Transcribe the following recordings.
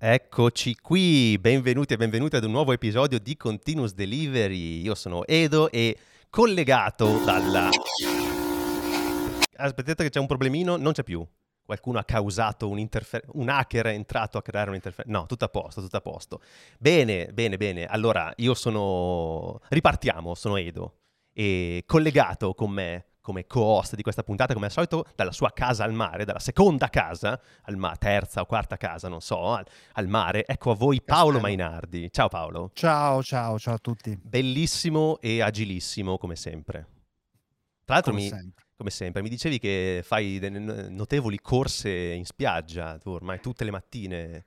Eccoci qui, benvenuti e benvenute ad un nuovo episodio di Continuous Delivery. Io sono Edo e collegato dalla... Aspettate che c'è un problemino, non c'è più. Qualcuno ha causato un'interferenza, un hacker è entrato a creare un'interferenza. No, tutto a posto, tutto a posto. Bene, bene, bene. Allora, io sono... Ripartiamo, sono Edo. E collegato con me come co-host di questa puntata, come al solito, dalla sua casa al mare, dalla seconda casa, al ma- terza o quarta casa, non so, al, al mare. Ecco a voi Paolo Mainardi. Ciao Paolo. Ciao, ciao, ciao a tutti. Bellissimo e agilissimo come sempre. Tra l'altro come mi, sempre. come sempre, mi dicevi che fai notevoli corse in spiaggia, tu ormai tutte le mattine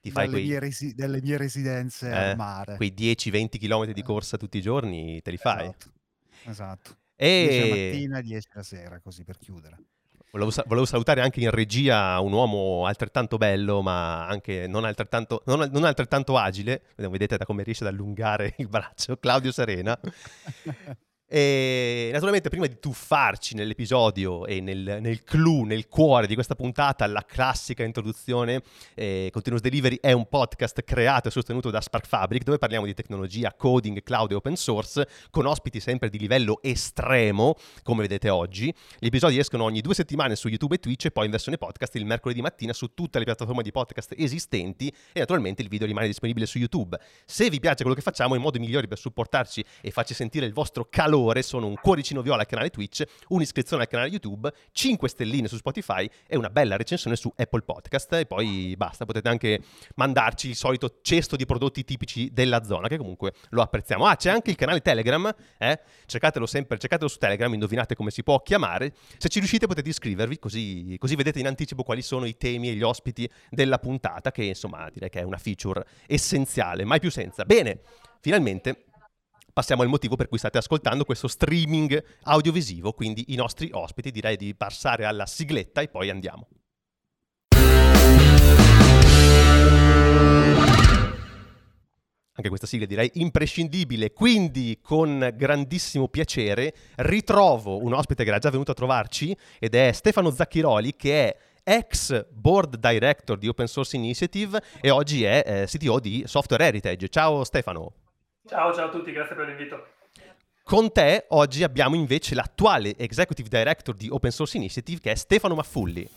ti fai Dalle quei, mie, resi- dalle mie residenze eh, al mare. quei 10-20 km di Eh, corsa tutti i giorni, te li fai. Esatto, esatto. 10 la E mattina, 10 la sera, così per chiudere. volevo, volevo salutare anche in regia un uomo altrettanto bello, ma anche non altrettanto, non, non altrettanto agile. Vedete da come riesce ad allungare il braccio, Claudio Serena. E naturalmente prima di tuffarci nell'episodio e nel, nel clou, nel cuore di questa puntata, la classica introduzione, eh, Continuous Delivery è un podcast creato e sostenuto da Spark Fabric dove parliamo di tecnologia, coding, cloud e open source con ospiti sempre di livello estremo, come vedete oggi. Gli episodi escono ogni due settimane su YouTube e Twitch e poi in versione podcast il mercoledì mattina su tutte le piattaforme di podcast esistenti e naturalmente il video rimane disponibile su YouTube. Se vi piace quello che facciamo, i modi migliori per supportarci e farci sentire il vostro calore sono un cuoricino viola al canale Twitch, un'iscrizione al canale YouTube, 5 stelline su Spotify e una bella recensione su Apple Podcast e poi basta, potete anche mandarci il solito cesto di prodotti tipici della zona che comunque lo apprezziamo. Ah, c'è anche il canale Telegram, eh? cercatelo sempre, cercatelo su Telegram, indovinate come si può chiamare. Se ci riuscite potete iscrivervi così, così vedete in anticipo quali sono i temi e gli ospiti della puntata che insomma direi che è una feature essenziale, mai più senza. Bene, finalmente passiamo al motivo per cui state ascoltando questo streaming audiovisivo, quindi i nostri ospiti, direi di passare alla sigletta e poi andiamo. Anche questa sigla direi imprescindibile, quindi con grandissimo piacere ritrovo un ospite che era già venuto a trovarci ed è Stefano Zacchiroli che è ex board director di Open Source Initiative e oggi è eh, CTO di Software Heritage. Ciao Stefano. Ciao, ciao a tutti, grazie per l'invito. Con te oggi abbiamo invece l'attuale Executive Director di Open Source Initiative che è Stefano Maffulli.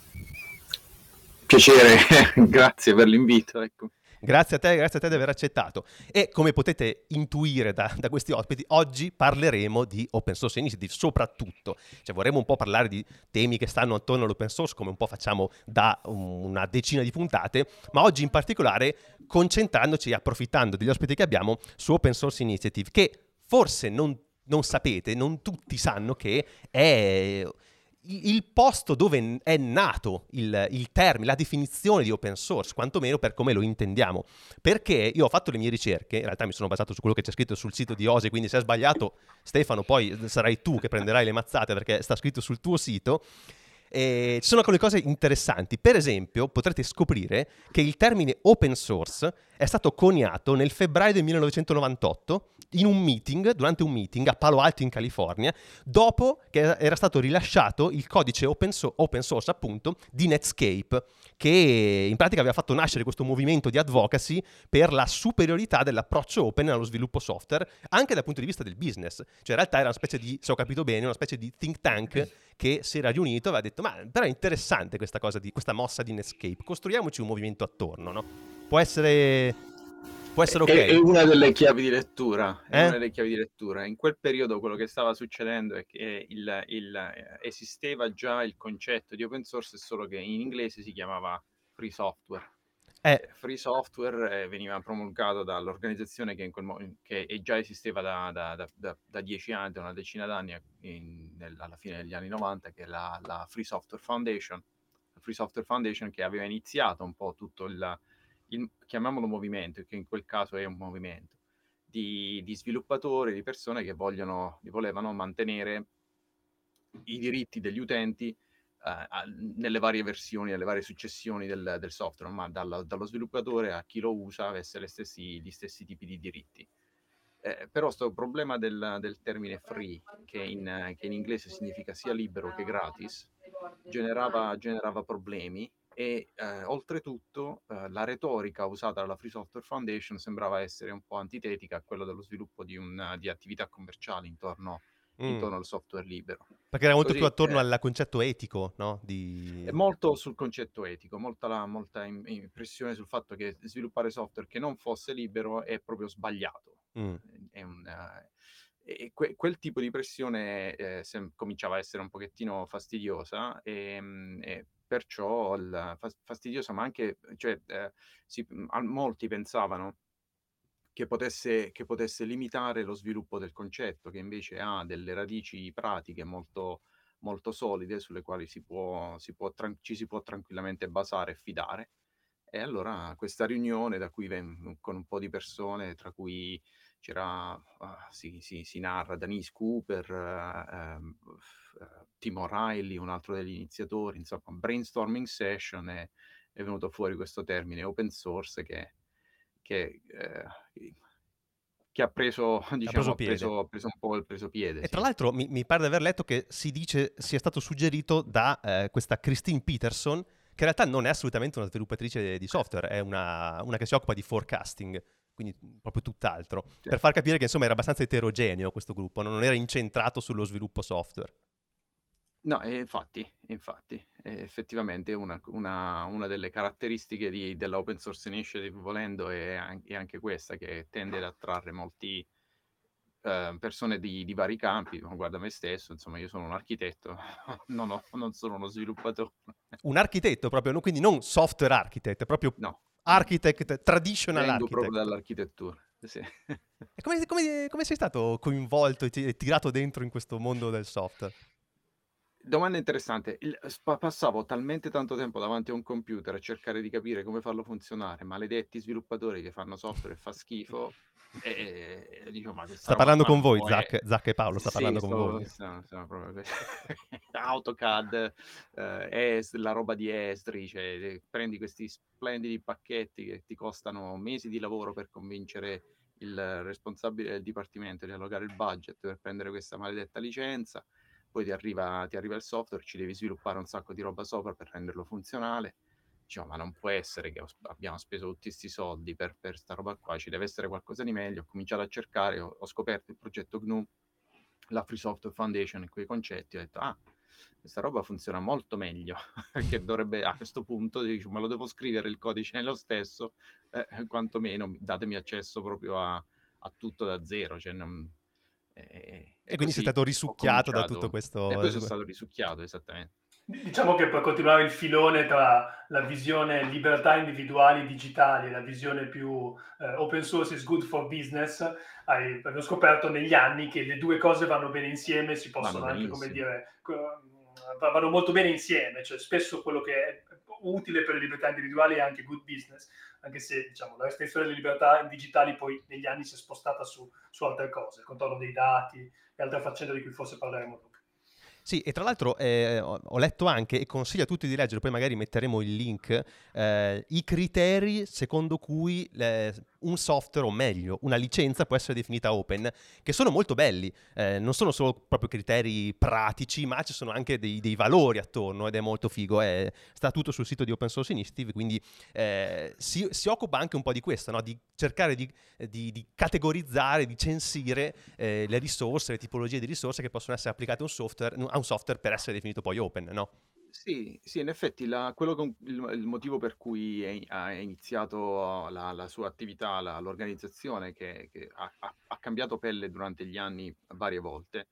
Piacere, grazie per l'invito. Ecco. Grazie a te, grazie a te di aver accettato. E come potete intuire da, da, questi ospiti, oggi parleremo di Open Source Initiative, soprattutto. Cioè vorremmo un po' parlare di temi che stanno attorno all'open source, come un po' facciamo da una decina di puntate, ma oggi in particolare concentrandoci e approfittando degli ospiti che abbiamo su Open Source Initiative, che forse non, non sapete, non tutti sanno che è il posto dove è nato il, il, termine, la definizione di open source, quantomeno per come lo intendiamo. Perché io ho fatto le mie ricerche, in realtà mi sono basato su quello che c'è scritto sul sito di Ose, quindi se hai sbagliato, Stefano, poi sarai tu che prenderai le mazzate perché sta scritto sul tuo sito. E ci sono alcune cose interessanti. Per esempio, potrete scoprire che il termine open source è stato coniato nel febbraio del 1998 in un meeting, durante un meeting a Palo Alto in California, dopo che era stato rilasciato il codice open, so- open source appunto di Netscape, che in pratica aveva fatto nascere questo movimento di advocacy per la superiorità dell'approccio open allo sviluppo software, anche dal punto di vista del business. Cioè in realtà era una specie di, se ho capito bene, una specie di think tank che si era riunito e aveva detto ma però è interessante questa cosa di questa mossa di Netscape, costruiamoci un movimento attorno, no? Può essere può essere ok. È, è una delle chiavi di lettura. È Eh? una delle chiavi di lettura. In quel periodo quello che stava succedendo è che il- il, eh, esisteva già il concetto di open source, solo che in inglese si chiamava free software. Eh, Free software eh, veniva promulgato dall'organizzazione che, in quel mo- che già esisteva da, da- da- da- da dieci anni, da una decina d'anni, in- nel- alla fine degli anni 90, che è la, la Free Software Foundation. La Free Software Foundation che aveva iniziato un po' tutto il, il- chiamiamolo movimento, che in quel caso è un movimento, di, di sviluppatori, di persone che vogliono, volevano mantenere i diritti degli utenti a- nelle varie versioni, nelle varie successioni del, del software, ma dalla- dallo sviluppatore a chi lo usa avesse stessi- gli stessi tipi di diritti. Eh, però questo problema del, del termine free, che in, che in inglese significa sia libero che gratis, generava, generava problemi e eh, oltretutto eh, la retorica usata dalla Free Software Foundation sembrava essere un po' antitetica a quella dello sviluppo di, un, di attività commerciali intorno, mm. intorno, al software libero. Perché era molto Così, più attorno eh, al concetto etico, no? Di... È molto sul concetto etico, molta, la, molta impressione sul fatto che sviluppare software che non fosse libero è proprio sbagliato. Mm. È un, uh, e que- quel tipo di pressione eh, sem- cominciava a essere un pochettino fastidiosa e, ehm, e perciò il, fastidiosa, ma anche, cioè, eh, si, molti pensavano che potesse, che potesse limitare lo sviluppo del concetto, che invece ha delle radici pratiche molto, molto solide sulle quali si può, si può ci si può tranquillamente basare e fidare. E allora questa riunione da cui ven- con un po' di persone, tra cui c'era, uh, si, si, si, narra, Denise Cooper, uh, uh, Tim O'Reilly, un altro degli iniziatori, insomma, brainstorming session e è venuto fuori questo termine open source che, che, eh, che ha preso, diciamo, ha preso, preso, preso, un po' il preso piede. E sì. tra l'altro mi, mi, pare di aver letto che si dice sia stato suggerito da eh, questa Christine Peterson, che in realtà non è assolutamente una sviluppatrice di software, è una, una che si occupa di forecasting quindi proprio tutt'altro, certo. per far capire che insomma era abbastanza eterogeneo questo gruppo, non era incentrato sullo sviluppo software. No, infatti, infatti, effettivamente una, una, una delle caratteristiche di, dell'Open Source Initiative, volendo, è, è, anche questa, che tende ad attrarre molti eh, persone di, di, vari campi. Guarda me stesso, insomma, io sono un architetto, non, ho, non sono uno sviluppatore. Un architetto proprio, quindi non software architect, proprio no architect, traditional Vengo architect. proprio dall'architettura. Sì. E come, come, come, sei stato coinvolto e tirato dentro in questo mondo del software? Domanda interessante. Il, passavo talmente tanto tempo davanti a un computer a cercare di capire come farlo funzionare, maledetti sviluppatori che fanno software e fa schifo, e, e dico, sta parlando con voi, Zach, Zach, e Paolo, sta sì, parlando sto, con voi. Stiamo, stiamo proprio... AutoCAD, eh, es, la roba di Esri, cioè, prendi questi splendidi pacchetti che ti costano mesi di lavoro per convincere il responsabile del dipartimento di allogare il budget per prendere questa maledetta licenza, poi ti arriva, ti arriva il software, ci devi sviluppare un sacco di roba sopra per renderlo funzionale diciamo, ma non può essere che abbiamo speso tutti questi soldi per, per sta roba qua, ci deve essere qualcosa di meglio. Ho cominciato a cercare, ho, ho scoperto il progetto GNU, la Free Software Foundation e quei concetti, ho detto, ah, questa roba funziona molto meglio, che dovrebbe a questo punto, diciamo, me lo devo scrivere il codice è lo stesso, eh, quantomeno datemi accesso proprio a, a tutto da zero, cioè non, eh, e, e quindi sei stato risucchiato da tutto questo... E poi sono stato risucchiato, esattamente. Diciamo che per continuare il filone tra la visione libertà individuali digitali e la visione più eh, open source is good for business, hai, abbiamo scoperto negli anni che le due cose vanno bene insieme, si possono vanno anche, come dire, vanno molto bene insieme, cioè spesso quello che è utile per le libertà individuali è anche good business, anche se diciamo, la restrizione delle libertà digitali poi negli anni si è spostata su, su altre cose, il controllo dei dati e altre faccende di cui forse parleremo dopo. Sì, e tra l'altro eh, ho letto anche, e consiglio a tutti di leggere, poi magari metteremo il link, eh, i criteri secondo cui eh, un software, o meglio, una licenza può essere definita open, che sono molto belli. Eh, non sono solo proprio criteri pratici, ma ci sono anche dei, dei valori attorno ed è molto figo. È, sta tutto sul sito di Open Source Initiative, quindi eh, si, si, occupa anche un po' di questo, no? di cercare di, di, di, categorizzare, di censire eh, le risorse, le tipologie di risorse che possono essere applicate a un software, a un software per essere definito poi open, no? Sì, sì, in effetti la quello con il il motivo per cui è ha iniziato la la sua attività, la l'organizzazione che che ha ha ha cambiato pelle durante gli anni varie volte,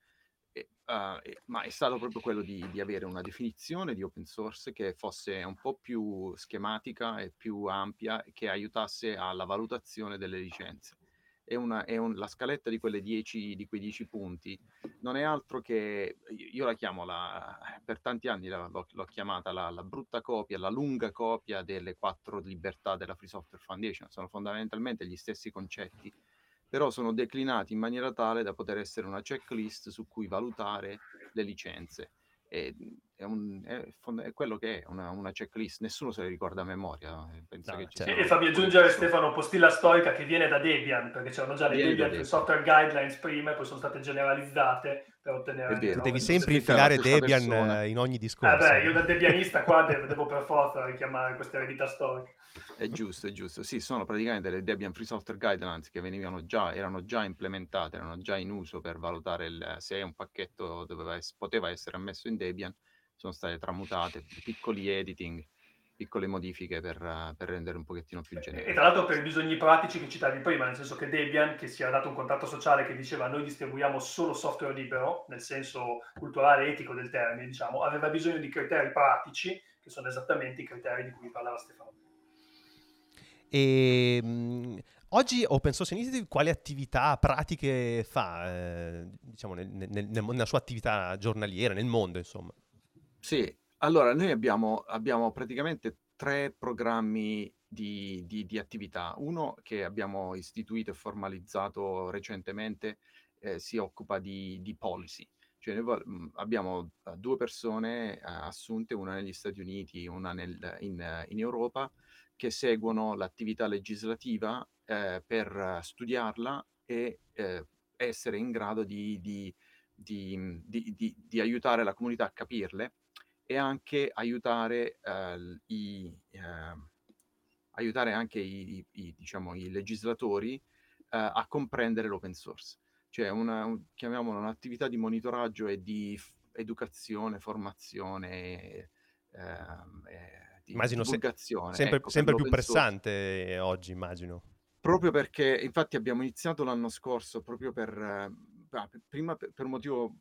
e, uhm, e ma è stato proprio quello di di avere una definizione di open source che fosse un po' più schematica e più ampia che aiutasse alla valutazione delle licenze è, una, è un, la scaletta di, 10, di quei 10 punti non è altro che, io la chiamo, la, per tanti anni la, l'ho, l'ho, chiamata la, la, brutta copia, la lunga copia delle quattro libertà della Free Software Foundation, sono fondamentalmente gli stessi concetti, però sono declinati in maniera tale da poter essere una checklist su cui valutare le licenze. E è, un, è, è, quello che è una, una, checklist, nessuno se le ricorda a memoria. Eh, penso no, che ci certo. E fammi aggiungere Stefano postilla storica che viene da Debian, perché c'erano già le Debian, Debian software guidelines prima e poi sono state generalizzate per ottenere... Vero, devi sempre infilare Debian persona. in ogni discorso. Eh beh, io da debianista qua devo, devo per forza richiamare questa eredità storica. È giusto, è giusto. Sì, sono praticamente le Debian Free Software Guidelines che venivano già, erano già implementate, erano già in uso per valutare il, se un pacchetto doveva, poteva essere ammesso in Debian sono state tramutate, piccoli editing, piccole modifiche per, per, rendere un pochettino più generico. E tra l'altro per i bisogni pratici che citavi prima, nel senso che Debian, che si era dato un contratto sociale che diceva noi distribuiamo solo software libero, nel senso culturale e etico del termine, diciamo, aveva bisogno di criteri pratici, che sono esattamente i criteri di cui parlava Stefano. E mh, oggi Open Source Initiative quali attività pratiche fa, eh, diciamo, nel, nel, nella sua attività giornaliera, nel mondo, insomma? Sì, allora noi abbiamo, abbiamo praticamente tre programmi di, di, di attività. Uno che abbiamo istituito e formalizzato recentemente eh, si occupa di, di policy. Cioè noi mhmm, abbiamo eh, due persone eh, assunte, una negli Stati Uniti, una nel, in, in, Europa, che seguono l'attività legislativa eh, per studiarla e eh, essere in grado di, di, di aiutare la comunità a capirle e anche aiutare, eh, i, eh, aiutare anche i, i, diciamo, i legislatori eh, a comprendere l'open source. Cioè una, un, chiamiamola un'attività di monitoraggio e di f- educazione, formazione, ehm, di immagino divulgazione. Se- sempre, ecco, sempre più pressante source. oggi, immagino. Proprio perché, infatti, abbiamo iniziato l'anno scorso proprio per, eh, prima per, per un motivo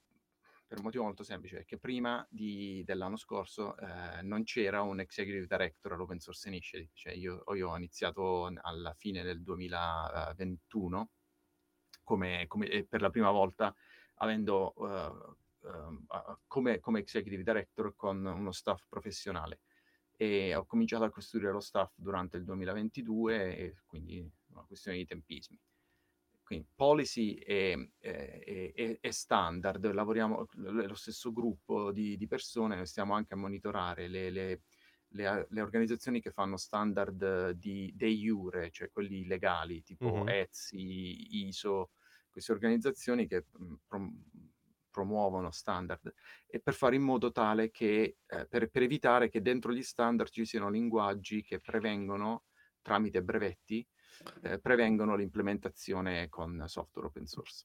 per un motivo molto semplice, perché prima di, dell'anno scorso eh, non c'era un executive director all'Open Source Initiative, cioè io, io ho iniziato alla fine del 2021 come, come per la prima volta avendo uh, uh, come, come executive director con uno staff professionale e ho cominciato a costruire lo staff durante il 2022 e quindi una questione di tempismi. Quindi policy e, e, e, standard, lavoriamo lo stesso gruppo di, di, persone, stiamo anche a monitorare le, le, le, le organizzazioni che fanno standard di de jure, cioè quelli legali, tipo mm-hmm. ETSI, ISO, queste organizzazioni che prom- promuovono standard e per fare in modo tale che, eh, per, per evitare che dentro gli standard ci siano linguaggi che prevengono tramite brevetti eh, prevengono l'implementazione con software open source.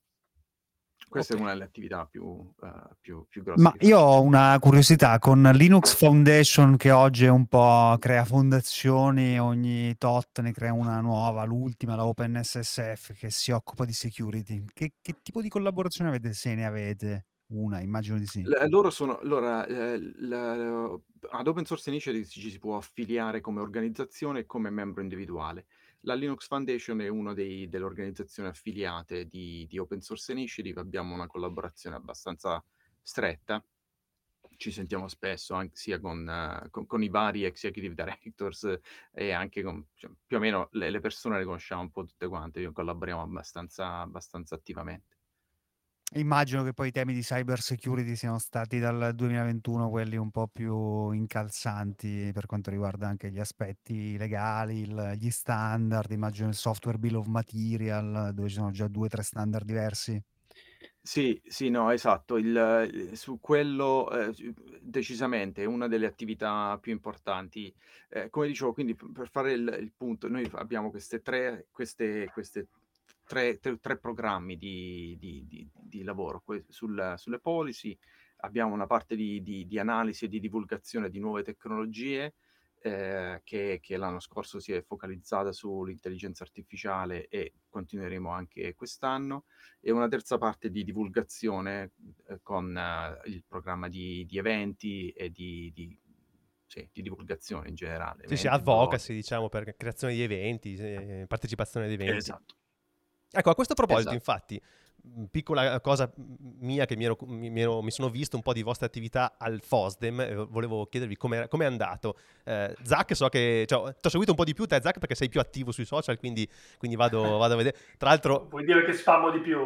Questa okay. è una delle attività più, uh, più, più grosse. Ma io ho una curiosità con Linux Foundation che oggi è un po' crea fondazioni, ogni tot ne crea una nuova, l'ultima, la OpenSSF, che si occupa di security. Che, che tipo di collaborazione avete se ne avete? Una, immagino di sì. L- loro sono, allora, eh, l- ad Open Source Initiative ci si può affiliare come organizzazione e come membro individuale. La Linux Foundation è una delle organizzazioni affiliate di, di, Open Source Initiative, abbiamo una collaborazione abbastanza stretta, ci sentiamo spesso anche sia con, uh, con, con i vari executive directors e anche con cioè, più o meno le, le, persone le conosciamo un po' tutte quante, collaboriamo abbastanza, abbastanza attivamente. Immagino che poi i temi di cyber security siano stati dal 2021 quelli un po' più incalzanti per quanto riguarda anche gli aspetti legali, il, gli standard, immagino il software bill of material, dove ci sono già due o tre standard diversi. Sì, sì, no, esatto. Il, su quello eh, decisamente è una delle attività più importanti. Eh, come dicevo, quindi per fare il, il punto, noi abbiamo queste tre, queste, queste tre, tre, tre programmi di, di, di, di lavoro sul, sulle policy, abbiamo una parte di, analisi e di divulgazione di nuove tecnologie eh, che, che, l'anno scorso si è focalizzata sull'intelligenza artificiale e continueremo anche quest'anno, e una terza parte di divulgazione eh, con eh, il programma di, eventi e di, sì, di divulgazione in generale. Sì, sì, advocacy, diciamo, per creazione di eventi, partecipazione ad eventi. Esatto. Ecco, a questo proposito, esatto. infatti, piccola cosa mia che mi, ero, mi, ero, mi, sono visto un po' di vostre attività al FOSDEM, eh, volevo chiedervi come è andato. Eh, Zach, so che cioè, ti ho seguito un po' di più te, Zach, perché sei più attivo sui social, quindi, quindi vado, vado, a vedere. Tra l'altro... Vuoi dire che spammo di più?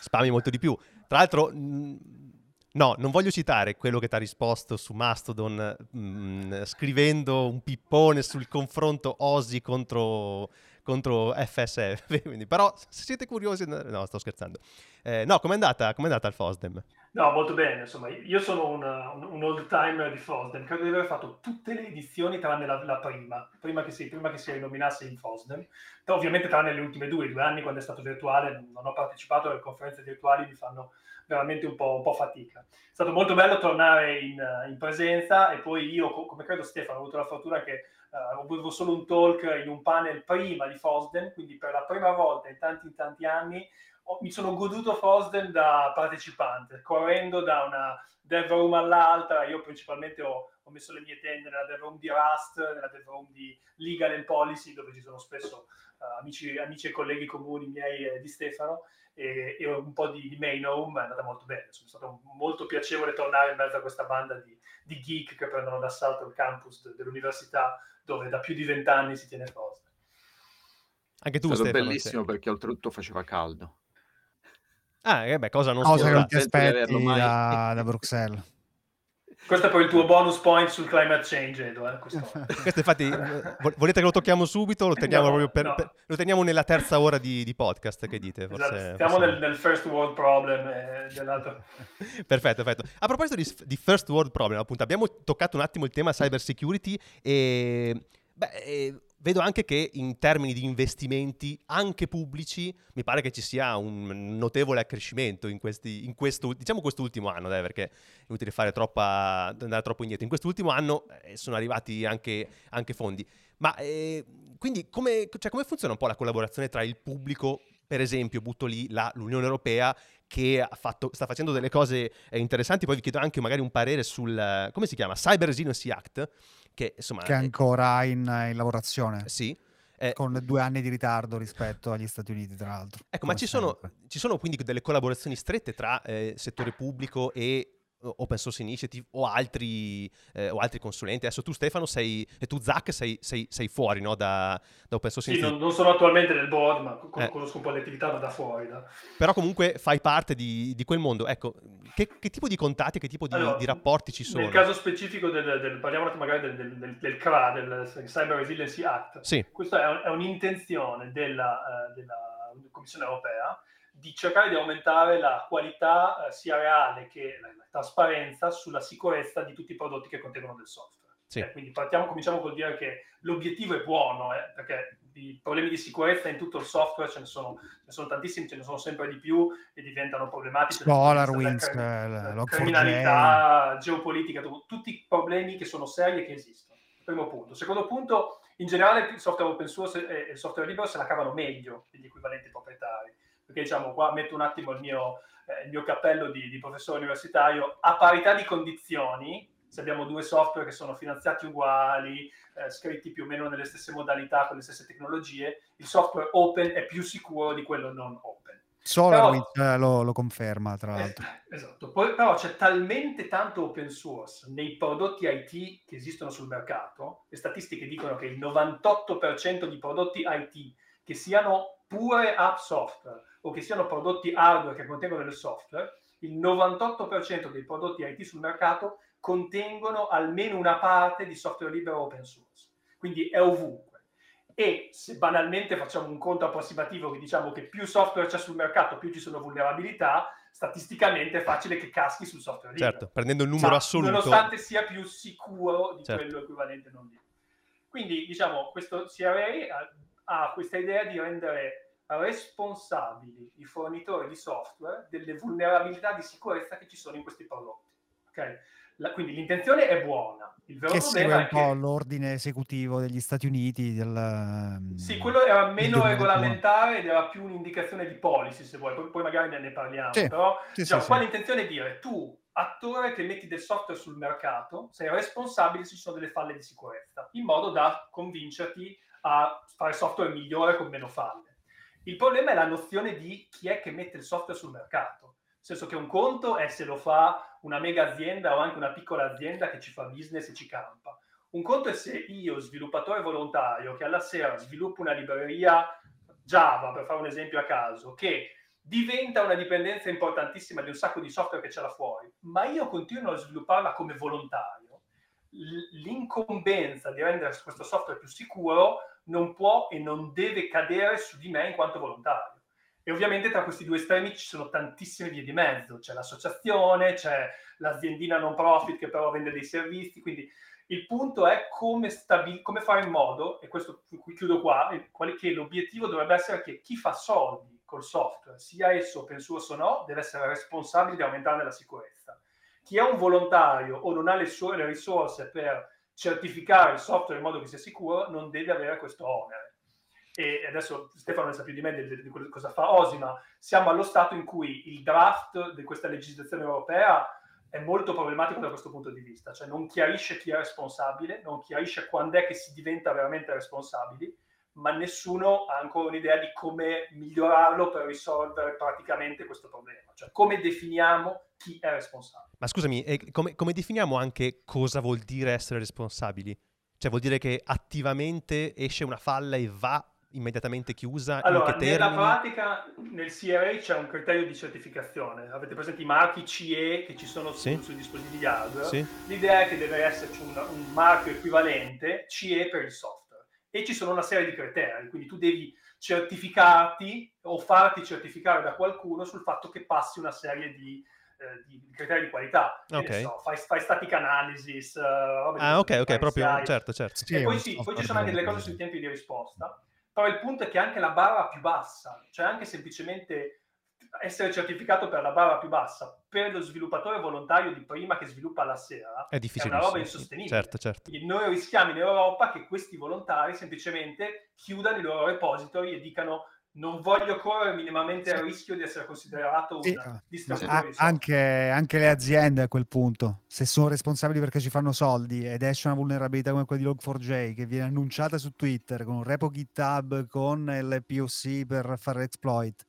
Spammi molto di più. Tra l'altro... Mh, No, non voglio citare quello che ti ha risposto su Mastodon mh, scrivendo un pippone sul confronto Ozzy contro, contro FSF. Quindi, però se siete curiosi... No, sto scherzando. Eh, no, com'è andata, com'è andata il FOSDEM? No, molto bene. Insomma, io sono un, un, old timer di FOSDEM. Credo di aver fatto tutte le edizioni tranne la, la prima, prima che, si, prima che si rinominasse in FOSDEM. Però ovviamente tranne le ultime due, due anni quando è stato virtuale, non ho partecipato alle conferenze virtuali, mi fanno veramente un po', un po', fatica. È stato molto bello tornare in, in, presenza e poi io, come credo Stefano, ho avuto la fortuna che uh, avevo solo un talk in un panel prima di Fosden, quindi per la prima volta in tanti in tanti anni ho, mi sono goduto Fosden da partecipante, correndo da una dev room all'altra, io principalmente ho, ho messo le mie tende nella dev room di Rust, nella dev room di Legal and Policy, dove ci sono spesso uh, amici, amici, e colleghi comuni miei e di Stefano, e, e un po' di, di main home, è andata molto bene. È stato molto piacevole tornare in mezzo a questa banda di, di geek che prendono d'assalto il campus de, dell'università dove da più di vent'anni si tiene Fosden. Anche tu, è stato Stefano, bellissimo sei. perché oltretutto faceva caldo. Ah, eh beh, cosa non cosa che non ti aspetti da, da Bruxelles. Questo è poi il tuo bonus point sul climate change, Edo. Eh? Questo... Infatti, eh, volete che lo tocchiamo subito? Lo teniamo, no, per, no. per, lo teniamo nella terza ora di, di podcast, che dite? Forse, esatto. Stiamo forse... nel, nel, first world problem eh, perfetto, perfetto. A proposito di, di, first world problem, appunto, abbiamo toccato un attimo il tema cyber security e... Beh, eh, vedo anche che in termini di investimenti, anche pubblici, mi pare che ci sia un notevole accrescimento in, questi, in questo, diciamo quest'ultimo anno, dai, perché è inutile troppa, andare troppo indietro. In quest'ultimo anno eh, sono arrivati anche, anche fondi. Ma eh, quindi come, cioè, come funziona un po' la collaborazione tra il pubblico per esempio, butto lì la, l'Unione Europea che fatto, sta facendo delle cose eh, interessanti, poi vi chiedo anche magari un parere sul, come si chiama, Cyber Resiliency Act, che insomma... Che è ancora in, in lavorazione. Sì. Eh, con due anni di ritardo rispetto agli Stati Uniti, tra l'altro. Ecco, ma ci sono, ci sono, quindi delle collaborazioni strette tra eh, settore pubblico e Open Source Initiative o altri, eh, o altri consulenti. Adesso tu Stefano sei, e tu Zach sei, sei, sei fuori no, da, da, Open Source sì, Initiative. Non, non, sono attualmente nel board, ma con, eh. conosco un po' le attività da fuori. Da. Però comunque fai parte di, di quel mondo. Ecco, che, che, tipo di contatti, che tipo di, allora, di, rapporti ci sono? Nel caso specifico del, del parliamo magari del, del, del, del CRA, del Cyber Resiliency Act. Sì. Questa è, un, è un'intenzione della, uh, della Commissione europea di cercare di aumentare la qualità eh, sia reale che la, la, trasparenza sulla sicurezza di tutti i prodotti che contengono del software. Sì. Eh, quindi partiamo, cominciamo col dire che l'obiettivo è buono, eh, perché di problemi di sicurezza in tutto il software ce ne, sono, ce ne sono tantissimi, ce ne sono sempre di più e diventano problematici. SolarWinds, crim- criminalità, geopolitica, tutti i problemi che sono seri e che esistono. Primo punto. Secondo punto, in generale il software open source e il software libero se la cavano meglio degli equivalenti proprietari perché diciamo qua metto un attimo il mio, eh, il mio cappello di, di, professore universitario, a parità di condizioni, se abbiamo due software che sono finanziati uguali, eh, scritti più o meno nelle stesse modalità, con le stesse tecnologie, il software open è più sicuro di quello non open. SolarWinds eh, lo, lo, conferma, tra eh, l'altro. Esatto, Poi, però c'è talmente tanto open source nei prodotti IT che esistono sul mercato, le statistiche dicono che il 98% di prodotti IT che siano pure app software o che siano prodotti hardware che contengono del software, il 98% dei prodotti IT sul mercato contengono almeno una parte di software libero open source. Quindi è ovunque. E se banalmente facciamo un conto approssimativo che diciamo che più software c'è sul mercato, più ci sono vulnerabilità, statisticamente è facile che caschi sul software libero. Certo, prendendo il numero cioè, assoluto. Nonostante sia più sicuro di certo. quello equivalente non libero. Quindi, diciamo, questo CRA ha, ha questa idea di rendere responsabili i fornitori di software delle vulnerabilità di sicurezza che ci sono in questi prodotti. Okay? La, quindi l'intenzione è buona. Il vero che segue un po' che... l'ordine esecutivo degli Stati Uniti. Del, ehm, sì, quello era meno regolamentare ed era più un'indicazione di policy, se vuoi, poi, poi magari ne, parliamo. Sì, Però sì, diciamo, sì, qua l'intenzione è dire tu, attore che metti del software sul mercato, sei responsabile se ci sono delle falle di sicurezza, in modo da convincerti a fare software migliore con meno falle. Il problema è la nozione di chi è che mette il software sul mercato. Nel senso che un conto è se lo fa una mega azienda o anche una piccola azienda che ci fa business e ci campa. Un conto è se io, sviluppatore volontario, che alla sera sviluppo una libreria Java, per fare un esempio a caso, che diventa una dipendenza importantissima di un sacco di software che c'è là fuori, ma io continuo a svilupparla come volontario. L'incombenza di rendere questo software più sicuro non può e non deve cadere su di me in quanto volontario. E ovviamente tra questi due estremi ci sono tantissime vie di mezzo, c'è l'associazione, c'è l'aziendina non profit che però vende dei servizi, quindi il punto è come, stabil- come fare in modo, e questo chiudo qua, che l'obiettivo dovrebbe essere che chi fa soldi col software, sia esso open source o no, deve essere responsabile di aumentarne la sicurezza. Chi è un volontario o non ha le sue le risorse per certificare il software in modo che sia sicuro, non deve avere questo onere. E adesso Stefano ne sa più di me di, di, cosa fa Osi, ma siamo allo stato in cui il draft di questa legislazione europea è molto problematico da questo punto di vista, cioè non chiarisce chi è responsabile, non chiarisce quando è che si diventa veramente responsabili ma nessuno ha ancora un'idea di come migliorarlo per risolvere praticamente questo problema, cioè come definiamo chi è responsabile. Ma scusami, come, come definiamo anche cosa vuol dire essere responsabili? Cioè vuol dire che attivamente esce una falla e va immediatamente chiusa? Allora, nella pratica nel CRA c'è un criterio di certificazione. Avete presente i marchi CE che ci sono sì. su, sui dispositivi hardware? Sì. L'idea è che deve esserci un, un marchio equivalente CE per il software e ci sono una serie di criteri, quindi tu devi certificarti o farti certificare da qualcuno sul fatto che passi una serie di, eh, di criteri di qualità. Okay. So, fai, fai, static analysis, uh, ah, ok, ok, proprio, certo, certo. Sì, e poi, sì, poi ci sono anche delle cose sui tempi di risposta, però il punto è che anche la barra più bassa, cioè anche semplicemente essere certificato per la barra più bassa per lo sviluppatore volontario di prima che sviluppa la sera è, è una roba insostenibile. Certo, certo. Quindi noi rischiamo in Europa che questi volontari semplicemente chiudano i loro repository e dicano non voglio correre minimamente il rischio di essere considerato sì, un distrattore. Anche, anche, le aziende a quel punto, se sono responsabili perché ci fanno soldi ed esce una vulnerabilità come quella di Log4j che viene annunciata su Twitter con un repo GitHub con il POC per fare l'exploit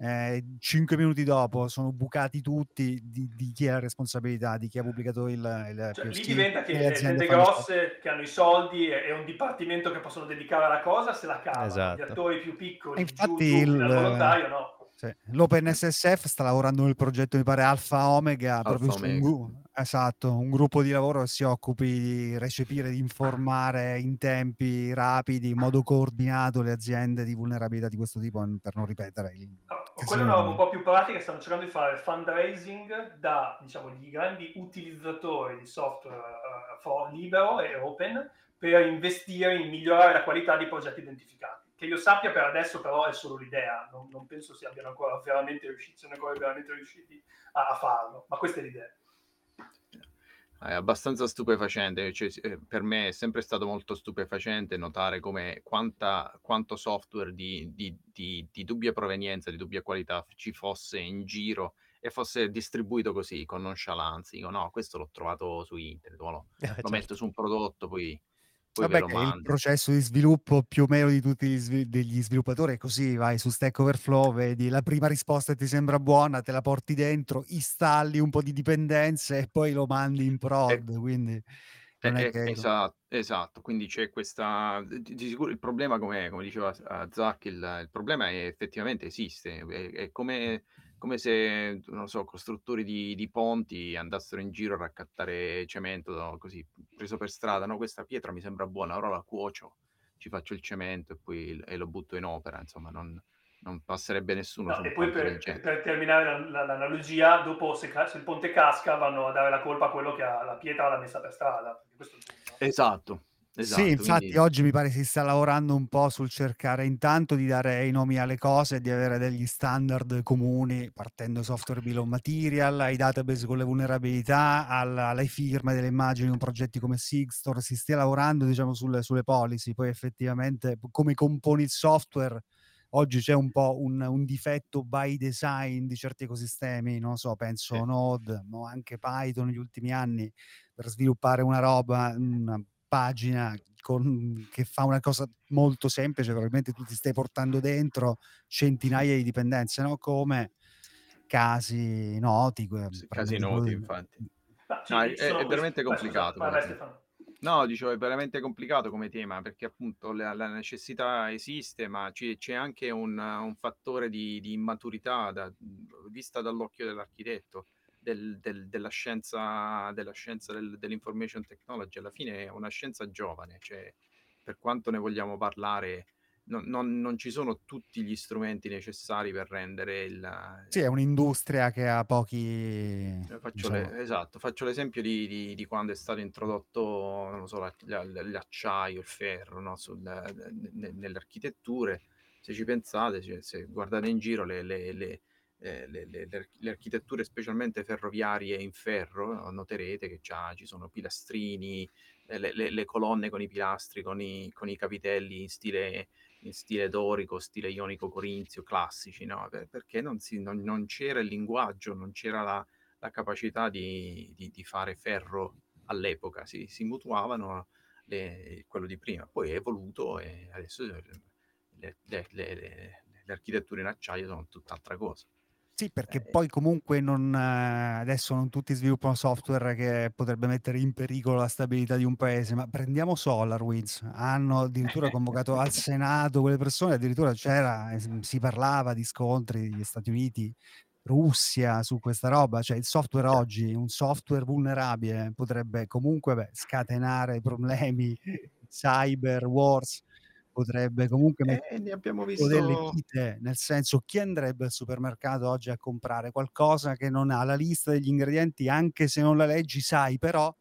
eh, cinque minuti dopo sono bucati tutti di, di, chi è la responsabilità, di chi ha pubblicato il, il cioè, lì diventa che le aziende grosse che hanno i soldi e, un dipartimento che possono dedicare alla cosa se la cavano, esatto. gli attori più piccoli, infatti giù, il, volontario no. Sì. L'OpenSSF sta lavorando nel progetto, mi pare, Alfa Omega, Alpha proprio Omega. su un, esatto, un gruppo di lavoro che si occupi di recepire, di informare in tempi rapidi, in modo coordinato le aziende di vulnerabilità di questo tipo per non ripetere. Il... No, quella è una roba un po' più pratica, stanno cercando di fare fundraising da, diciamo, gli grandi utilizzatori di software uh, libero e open per investire in migliorare la qualità dei progetti identificati che io sappia per adesso però è solo l'idea, non, non penso si abbiano ancora veramente riusciti, siano ancora veramente riusciti a, a farlo, ma questa è l'idea. È abbastanza stupefacente, cioè, eh, per me è sempre stato molto stupefacente notare come quanta, quanto software di, di, di, di, dubbia provenienza, di dubbia qualità ci fosse in giro e fosse distribuito così, con nonchalance. Dico no, questo l'ho trovato su internet, lo, eh, lo certo. metto su un prodotto, poi Vabbè, il processo di sviluppo più o meno di tutti gli, svil- degli sviluppatori è così, vai su Stack Overflow, vedi la prima risposta ti sembra buona, te la porti dentro, installi un po' di dipendenze e poi lo mandi in prod, eh, quindi... Eh, eh, che... esatto, esatto, quindi c'è questa... Di, sicuro il problema, come, come diceva uh, Zach, il, il, problema è effettivamente esiste, è, è come come se, non so, costruttori di, di, ponti andassero in giro a raccattare cemento no? così preso per strada. No, questa pietra mi sembra buona, ora la cuocio, ci faccio il cemento e poi e lo butto in opera. Insomma, non, non passerebbe nessuno. No, e poi per, per, terminare la, la, l'analogia, dopo se, se, il ponte casca vanno a dare la colpa a quello che ha la pietra l'ha messa per strada. Esatto, Esatto, sì, infatti quindi... oggi mi pare si sta lavorando un po' sul cercare intanto di dare i nomi alle cose e di avere degli standard comuni, partendo software bill of material, ai database con le vulnerabilità, alla, alle firme delle immagini con progetti come Sigstore, si stia lavorando diciamo sulle, sulle policy, poi effettivamente come componi il software oggi c'è un po' un, un, difetto by design di certi ecosistemi, non so, penso sì. Node, ma anche Python negli ultimi anni per sviluppare una roba, una pagina con, che fa una cosa molto semplice, probabilmente tu ti stai portando dentro centinaia di dipendenze, no? come casi noti. Casi noti, infatti. No, è, è, veramente complicato. No, dicevo, è veramente complicato come tema perché appunto la, la necessità esiste, ma c'è, c'è anche un, un fattore di, di immaturità da- vista dall'occhio dell'architetto, del- del- della scienza, della scienza del- dell'information technology. Alla fine è una scienza giovane, cioè per quanto ne vogliamo parlare, non, non- non ci sono tutti gli strumenti necessari per rendere il, Sì, è un'industria che ha pochi, eh, Faccio le- diciamo, esatto, faccio l'esempio di, di- di quando è stato introdotto, non lo so, la- la- l'acciaio, il ferro, no, sul- ne- nelle architetture. Se ci pensate, se, se guardate in giro le, le- le- eh, le- le- le arch- le architetture, specialmente ferroviarie in ferro, noterete che già ci sono pilastrini, eh, le, le- colonne con i pilastri, con i, con i capitelli in stile, in stile dorico, stile ionico corinzio, classici, no? Per- perché non, si- non- non c'era il linguaggio, non c'era la, la capacità di, di- di fare ferro all'epoca, si, si mutuavano quello di prima, poi è evoluto e adesso le, le- le- le- le architetture in acciaio sono tutt'altra cosa. Sì, perché Eh, poi comunque non, eh, adesso non tutti sviluppano software che potrebbe mettere in pericolo la stabilità di un paese, ma prendiamo SolarWinds, hanno addirittura convocato al Senato quelle persone, addirittura c'era, eh, si parlava di scontri degli Stati Uniti, Russia su questa roba, cioè il software oggi, un software vulnerabile potrebbe comunque beh, scatenare problemi, cyber wars, potrebbe comunque mettere E ne abbiamo o delle visto... chite, nel senso chi andrebbe al supermercato oggi a comprare qualcosa che non ha la lista degli ingredienti, anche se non la leggi, sai però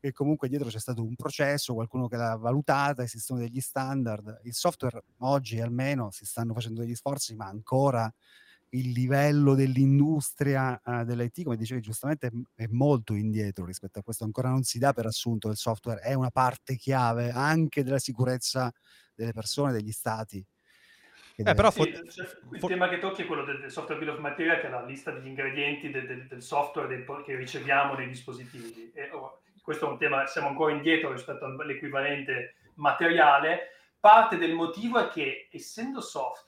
che comunque dietro c'è stato un processo, qualcuno che l'ha valutata, esistono degli standard. Il software oggi almeno si stanno facendo degli sforzi, ma ancora il livello dell'industria uh, dell'IT, come dicevi giustamente, è molto indietro rispetto a questo. Ancora non si dà per assunto il software è una parte chiave anche della sicurezza delle persone, degli stati. Eh, però Sì, fo- cioè, il tema che tocchi è quello del, del software bill of material, che è la lista degli ingredienti del, del- del software dei- che riceviamo nei dispositivi. E, oh, questo è un tema, siamo ancora indietro rispetto all'equivalente materiale. Parte del motivo è che, essendo software,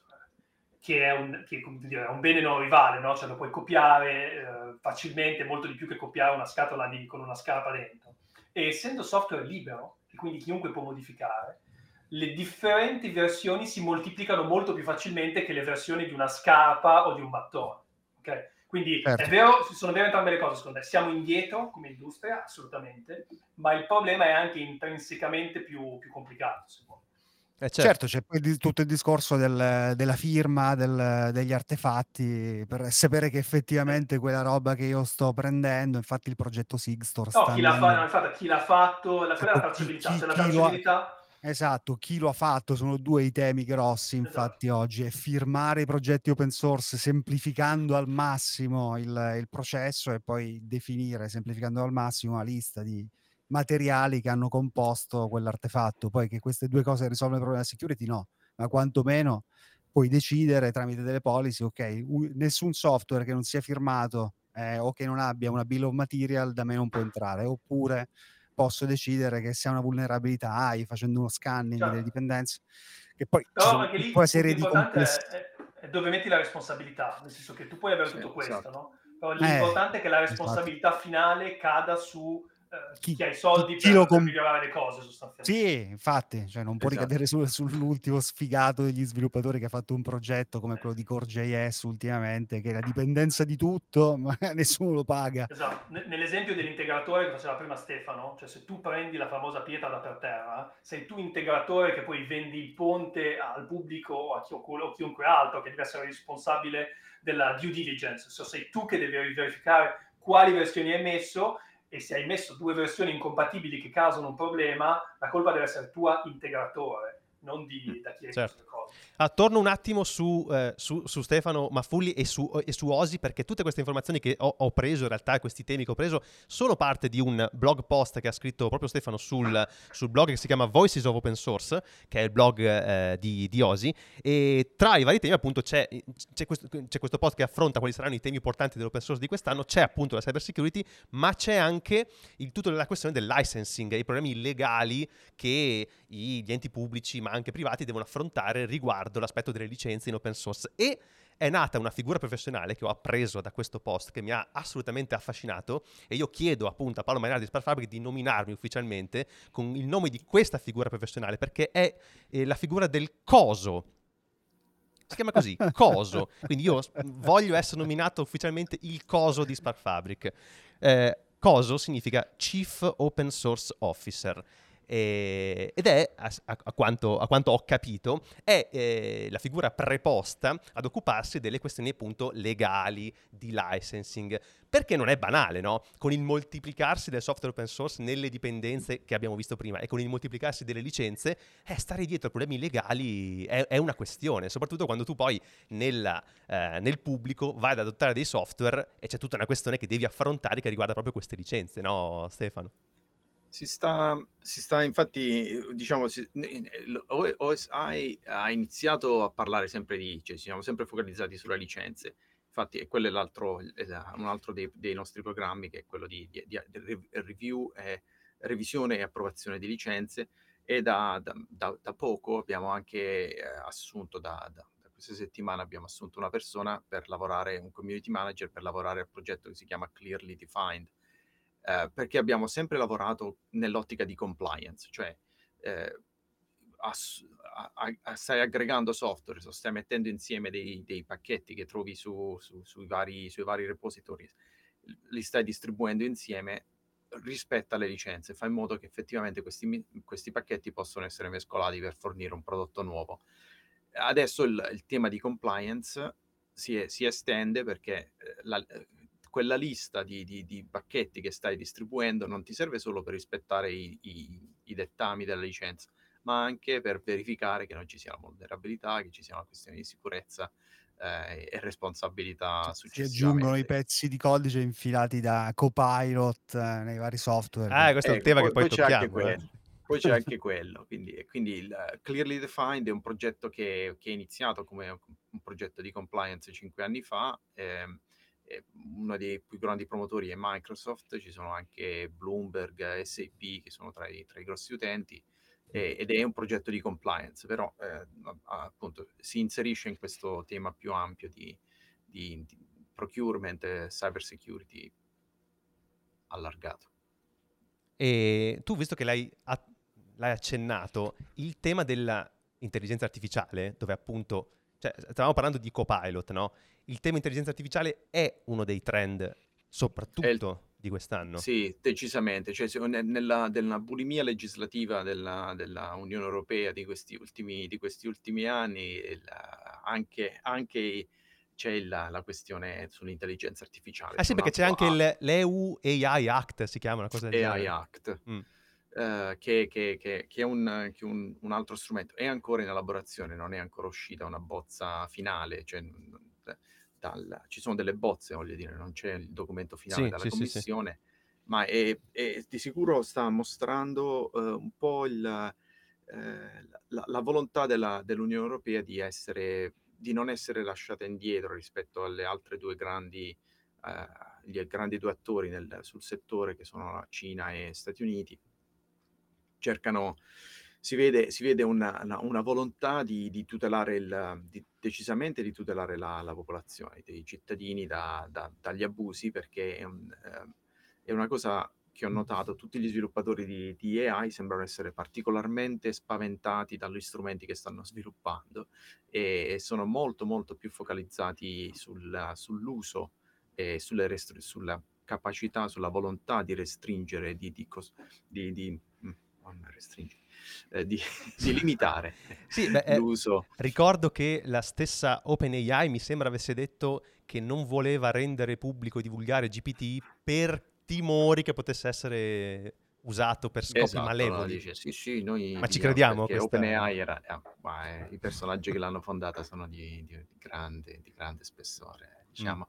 che è un, che, dire, è un bene non rivale, no? cioè lo puoi copiare eh, facilmente, molto di più che copiare una scatola di, con una scarpa dentro, e essendo software libero, e quindi chiunque può modificare, le differenti versioni si moltiplicano molto più facilmente che le versioni di una scarpa o di un mattone. Okay? Quindi Certo. è vero, sono vere entrambe le cose, secondo me. Siamo indietro come industria, assolutamente, ma il problema è anche intrinsecamente più, più complicato, secondo me. Eh, Certo, c'è poi di- tutto il discorso del- della firma, del- degli artefatti, per sapere che effettivamente quella roba che io sto prendendo, infatti il progetto Sigstore No, chi l'ha, fa- no, infatti, chi l'ha fatto, la, quella è la tracciabilità, chi- cioè la tracciabilità... Esatto, chi lo ha fatto sono due i temi grossi infatti oggi, è firmare i progetti open source semplificando al massimo il, il processo e poi definire semplificando al massimo la lista di materiali che hanno composto quell'artefatto. Poi che queste due cose risolvono il problema della security, no, ma quantomeno puoi decidere tramite delle policy, ok, u- nessun software che non sia firmato eh, o che non abbia una bill of material da me non può entrare, oppure posso decidere che se ha una vulnerabilità AI facendo uno scanning Certo. delle dipendenze, che poi sono anche lì una serie di complessi. è, è dove metti la responsabilità, nel senso che tu puoi avere Sì, tutto questo, esatto. no? Però Eh, l'importante è che la responsabilità finale cada su eh, chi, Chi- ha i soldi chi per, lo per com- migliorare le cose sostanzialmente. Sì, infatti, cioè non può Esatto. ricadere su- sull'ultimo sfigato degli sviluppatori che ha fatto un progetto come quello di Core.js ultimamente, che è la dipendenza di tutto, ma nessuno lo paga. Esatto, Ne- nell'esempio dell'integratore che faceva prima Stefano, cioè se tu prendi la famosa pietra da per terra, sei tu integratore che poi vendi il ponte al pubblico o a chi- o chiunque altro che deve essere responsabile della due diligence, cioè sei tu che devi verificare quali versioni hai messo e se hai messo due versioni incompatibili che causano un problema, la colpa deve essere tua integratore, non di, da chi hai Certo. le cose. Ah, torno un attimo su, eh, su- su Stefano Maffulli e su, e su Osi perché tutte queste informazioni che ho, ho preso, in realtà questi temi che ho preso, sono parte di un blog post che ha scritto proprio Stefano sul, sul blog che si chiama Voices of Open Source, che è il blog eh, di, di Osi, e tra i vari temi appunto c'è, c'è questo, c'è questo post che affronta quali saranno i temi importanti dell'open source di quest'anno, c'è appunto la cyber security, ma c'è anche il tutto della questione del licensing i problemi legali che gli enti pubblici ma anche privati devono affrontare riguardo l'aspetto delle licenze in open source e è nata una figura professionale che ho appreso da questo post che mi ha assolutamente affascinato e io chiedo appunto a Paolo Marinari di Sparfabric di nominarmi ufficialmente con il nome di questa figura professionale perché è eh, la figura del coso si chiama così, Coso. Quindi io voglio essere nominato ufficialmente il Coso di Spark Fabric. Eh, Coso significa Chief Open Source Officer eh, ed è, a, a, quanto, a, quanto, ho capito, è eh, la figura preposta ad occuparsi delle questioni appunto legali, di licensing, perché non è banale, no? Con il moltiplicarsi del software open source nelle dipendenze che abbiamo visto prima e con il moltiplicarsi delle licenze, eh, stare dietro a problemi legali è, è, una questione, soprattutto quando tu poi nella, eh, nel pubblico vai ad adottare dei software e c'è tutta una questione che devi affrontare che riguarda proprio queste licenze, no Stefano? Si sta, si sta infatti, diciamo, si, OSI ha iniziato a parlare sempre di, cioè siamo sempre focalizzati sulle licenze. Infatti, e quello è l'altro, un altro dei, dei, nostri programmi che è quello di, di, di review, e, revisione e approvazione di licenze. E da, da, da, da poco abbiamo anche eh, assunto, da, questa settimana abbiamo assunto una persona per lavorare, un community manager per lavorare al progetto che si chiama Clearly Defined eh, perché abbiamo sempre lavorato nell'ottica di compliance, cioè eh, ass- a- a- stai aggregando software, so, stai mettendo insieme dei, dei pacchetti che trovi su, su, sui, vari, sui vari repository, li stai distribuendo insieme, rispetta le licenze, fa in modo che effettivamente questi, questi pacchetti possano essere mescolati per fornire un prodotto nuovo. Adesso il, il tema di compliance si, si estende perché eh, la, quella lista di, di, di, pacchetti che stai distribuendo non ti serve solo per rispettare i, i, i, dettami della licenza, ma anche per verificare che non ci sia una vulnerabilità, che ci sia una questione di sicurezza eh, e responsabilità successiva. Si aggiungono i pezzi di codice infilati da Copilot eh, nei vari software. Ah, questo è un tema poi, che poi, poi tocchiamo. C'è eh. Poi c'è anche quello, quindi, quindi il Clearly Defined è un progetto che, che, è iniziato come un progetto di compliance cinque anni fa, eh, uno dei più grandi promotori è Microsoft, ci sono anche Bloomberg, SAP che sono tra i, tra i grossi utenti eh, ed è un progetto di compliance, però eh, appunto si inserisce in questo tema più ampio di, di, di procurement e cyber security allargato. E tu, visto che l'hai, l'hai accennato, il tema dell'intelligenza artificiale, dove appunto, cioè, stavamo parlando di copilot, no? il tema intelligenza artificiale è uno dei trend, soprattutto di quest'anno. Sì, decisamente. Cioè, nella, nella bulimia legislativa della, della, Unione Europea di questi ultimi, di questi ultimi anni, la, anche, anche c'è la, la, questione sull'intelligenza artificiale. Ah sì, perché c'è anche il, l'EU AI Act, si chiama una cosa del AI genere. Act. Mm. Uh, che, che, che, che, è, un, che un, un, altro strumento. È ancora in elaborazione, non è ancora uscita una bozza finale, cioè dal, ci sono delle bozze, voglio dire, non c'è il documento finale sì, dalla sì, commissione, sì, ma è, è, di sicuro sta mostrando uh, un po' il, uh, la, la, volontà della, dell'Unione Europea di, essere, di non essere lasciata indietro rispetto alle altre due grandi, gli grandi due attori nel, sul settore che sono la Cina e Stati Uniti. Cercano si vede, si vede una, una, una, volontà di, di tutelare il, di, decisamente di tutelare la, la popolazione, dei cittadini da, da, dagli abusi, perché è, un, eh, è, una cosa che ho notato, tutti gli sviluppatori di, di, AI sembrano essere particolarmente spaventati dagli strumenti che stanno sviluppando e, sono molto molto più focalizzati sul, sull'uso e sulle restri- sulla capacità, sulla volontà di restringere, di, di, di, di restringere eh, di, di, limitare sì, beh, eh, l'uso. ricordo che la stessa OpenAI mi sembra avesse detto che non voleva rendere pubblico e divulgare GPT per timori che potesse essere usato per scopi esatto, malevoli. Dice, sì, sì, noi ma ci crediamo? Questa... OpenAI era... Eh, ma, eh, I personaggi che l'hanno fondata sono di, di, grande, di grande spessore diciamo.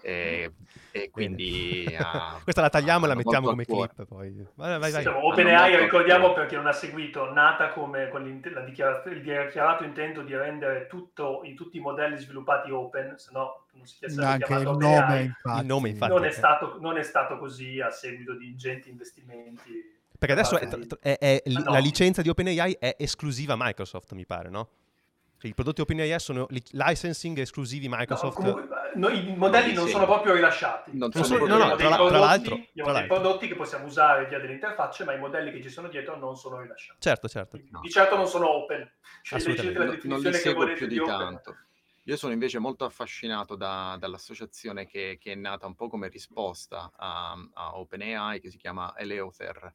E, e quindi... Uh, Questa la tagliamo e la mettiamo come clip poi. Vai, vai, vai. Diciamo, OpenAI, ricordiamo perché non ha seguito, nata come con il dichiarato intento di rendere tutto, in tutti i modelli sviluppati open, se no non si chiama anche il nome, infatti. il nome infatti. Non è, stato, non è stato così a seguito di ingenti investimenti. Perché adesso è, è, è, no. la licenza di OpenAI è esclusiva Microsoft, mi pare, no? Cioè, I prodotti OpenAI sono li- licensing esclusivi Microsoft. No, comunque, no, I modelli non Sì. sono proprio rilasciati. Non sono proprio- no, no, tra la- tra prodotti- l'altro- abbiamo tra dei l'altro. prodotti che possiamo usare via delle interfacce, ma i modelli che ci sono dietro non sono rilasciati. Certo, certo. No. Di certo non sono open. Scegli- Assolutamente. scegliete la No- non definizione li che seguo volete più di open. tanto. Io sono invece molto affascinato da- dall'associazione che, che è nata un po' come risposta a, a OpenAI, che si chiama Eleuther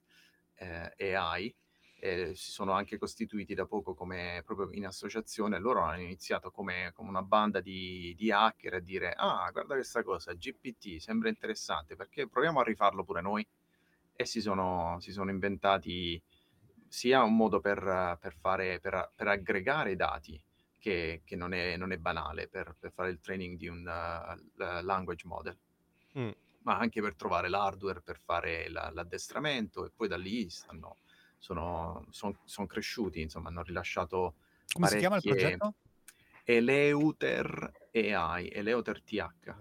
eh, AI. E si sono anche costituiti da poco come proprio in associazione. Loro hanno iniziato come, come una banda di, di hacker a dire: Ah, guarda questa cosa, GPT sembra interessante, perché proviamo a rifarlo pure noi. E si sono, si sono inventati sia un modo per, per fare, per, per aggregare i dati, che, che non, è, non è banale, per, per fare il training di un uh, language model, Mm. ma anche per trovare l'hardware, per fare la- l'addestramento e poi da lì stanno, sono, son- son cresciuti, insomma, hanno rilasciato Come si chiama il progetto? Eleuter AI, Eleuter TH.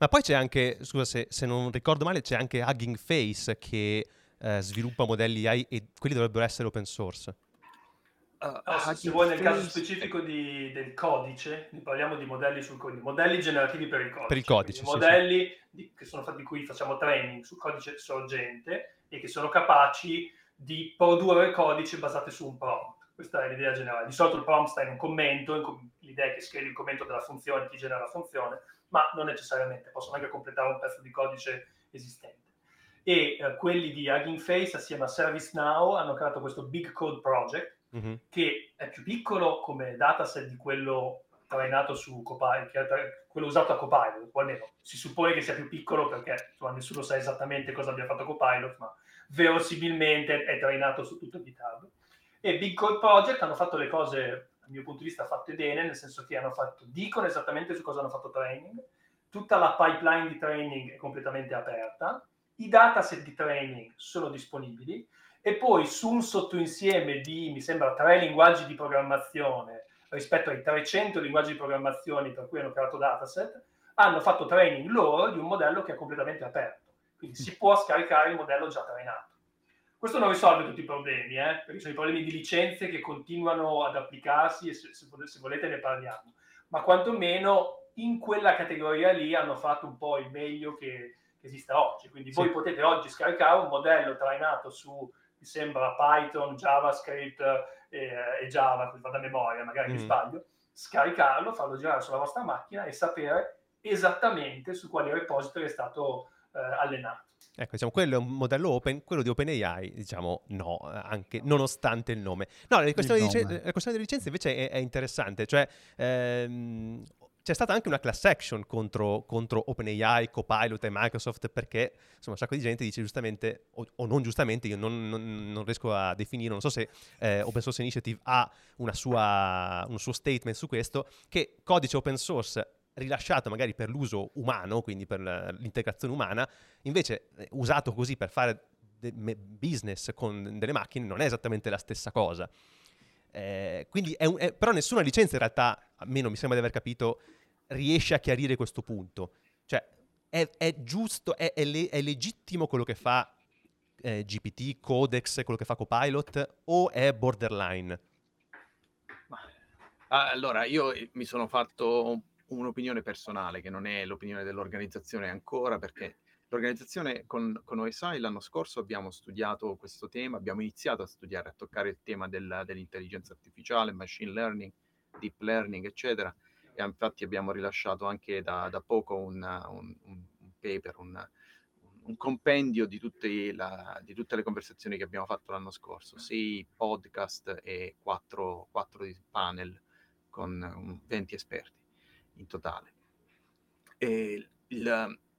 Ma poi c'è anche, scusa se, se non ricordo male, c'è anche Hugging Face che eh, sviluppa modelli AI e quelli dovrebbero essere open source. Uh, No, se- vuoi nel caso specifico di- del codice, parliamo di modelli sul codice, modelli generativi per il codice. Per il codice, sì, modelli di, che sono fatti, di cui facciamo training sul codice sorgente e che sono capaci di produrre codice basate su un prompt. Questa è l'idea generale. Di solito il prompt sta in un commento, in com- l'idea è che scrivi il commento della funzione, ti genera la funzione, ma non necessariamente, possono anche completare un pezzo di codice esistente. E eh, quelli di Hugging Face assieme a ServiceNow hanno creato questo Big Code Project, Mhm. che è più piccolo come dataset di quello trainato su Copilot, quello usato a Copilot, o almeno si suppone che sia più piccolo perché insomma, nessuno sa esattamente cosa abbia fatto Copilot, ma verosimilmente è trainato su tutto GitHub. E Big Code Project hanno fatto le cose, dal mio punto di vista, fatte bene, nel senso che hanno fatto, dicono esattamente su cosa hanno fatto training, tutta la pipeline di training è completamente aperta, i dataset di training sono disponibili, e poi su un sottoinsieme di, mi sembra, tre linguaggi di programmazione rispetto ai 300 linguaggi di programmazione per cui hanno creato dataset, hanno fatto training loro di un modello che è completamente aperto. Quindi si può scaricare il modello già trainato. Questo non risolve tutti i problemi, eh, perché sono i problemi di licenze che continuano ad applicarsi e se, se vole- se volete ne parliamo. Ma quantomeno in quella categoria lì hanno fatto un po' il meglio che, che esista oggi. Quindi voi Sì. potete oggi scaricare un modello trainato su, mi sembra, Python, JavaScript eh, e Java, vado a memoria, magari mi Mm. sbaglio, scaricarlo, farlo girare sulla vostra macchina e sapere esattamente su quale repository è stato allenato. Ecco, diciamo, quello è un modello open, quello di OpenAI, diciamo, no, eh, anche nonostante il nome. No, la questione, nome. la questione delle licenze invece è, è interessante, cioè ehm, c'è stata anche una class action contro, contro OpenAI, Copilot e Microsoft perché insomma un sacco di gente dice giustamente o, o non giustamente, io non, non- non riesco a definire, non so se eh, Open Source Initiative ha una sua, un suo statement su questo, che codice open source rilasciato magari per l'uso umano, quindi per l'integrazione umana, invece eh, usato così per fare business con delle macchine non è esattamente la stessa cosa. Eh, è un- è- però nessuna licenza in realtà, almeno mi sembra di aver capito, riesce a chiarire questo punto. Cioè, è, è giusto, è, le- legittimo quello che fa eh, GPT, Codex, quello che fa Copilot, o è borderline? Allora, io mi sono fatto un'opinione personale che non è l'opinione dell'organizzazione ancora, perché l'organizzazione con, con OSI l'anno scorso abbiamo studiato questo tema, abbiamo iniziato a studiare, a toccare il tema del- dell'intelligenza artificiale, machine learning, deep learning, eccetera, e infatti abbiamo rilasciato anche da, da poco un, un- un- paper, un, un compendio di tutte, la- di tutte le conversazioni che abbiamo fatto l'anno scorso, sei podcast e quattro, quattro panel con um, 20 esperti in totale. Il-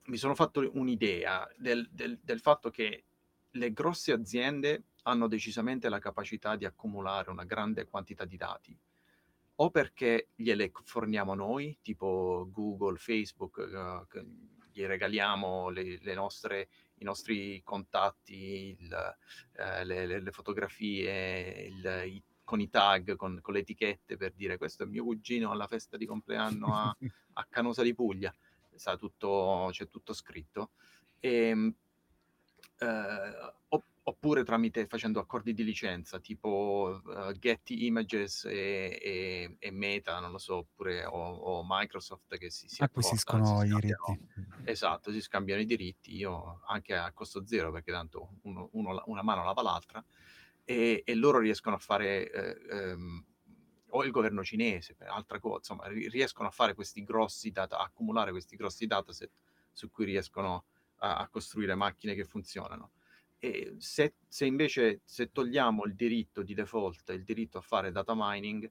mi sono fatto un'idea del, del- del fatto che le grosse aziende hanno decisamente la capacità di accumulare una grande quantità di dati, o perché gliele forniamo noi, tipo Google, Facebook, che gli regaliamo le, le nostre, i nostri contatti, il, le, le- le fotografie, il- i- con i tag, con, con le etichette per dire questo è mio cugino alla festa di compleanno a, a Canosa di Puglia, sa tutto, c'è tutto scritto. E, eh, opp- oppure tramite facendo accordi di licenza tipo uh, Getty Images e, e, e, Meta, non lo so, oppure o, o Microsoft che si, si acquisiscono i diritti. Esatto, si scambiano i diritti, io anche a costo zero perché tanto uno, uno, una mano lava l'altra e, e loro riescono a fare... Eh, ehm, o il governo cinese, per altra cosa, insomma, riescono a fare questi grossi data, accumulare questi grossi dataset su cui riescono a, a costruire macchine che funzionano. E se, se, invece se togliamo il diritto di default, il diritto a fare data mining,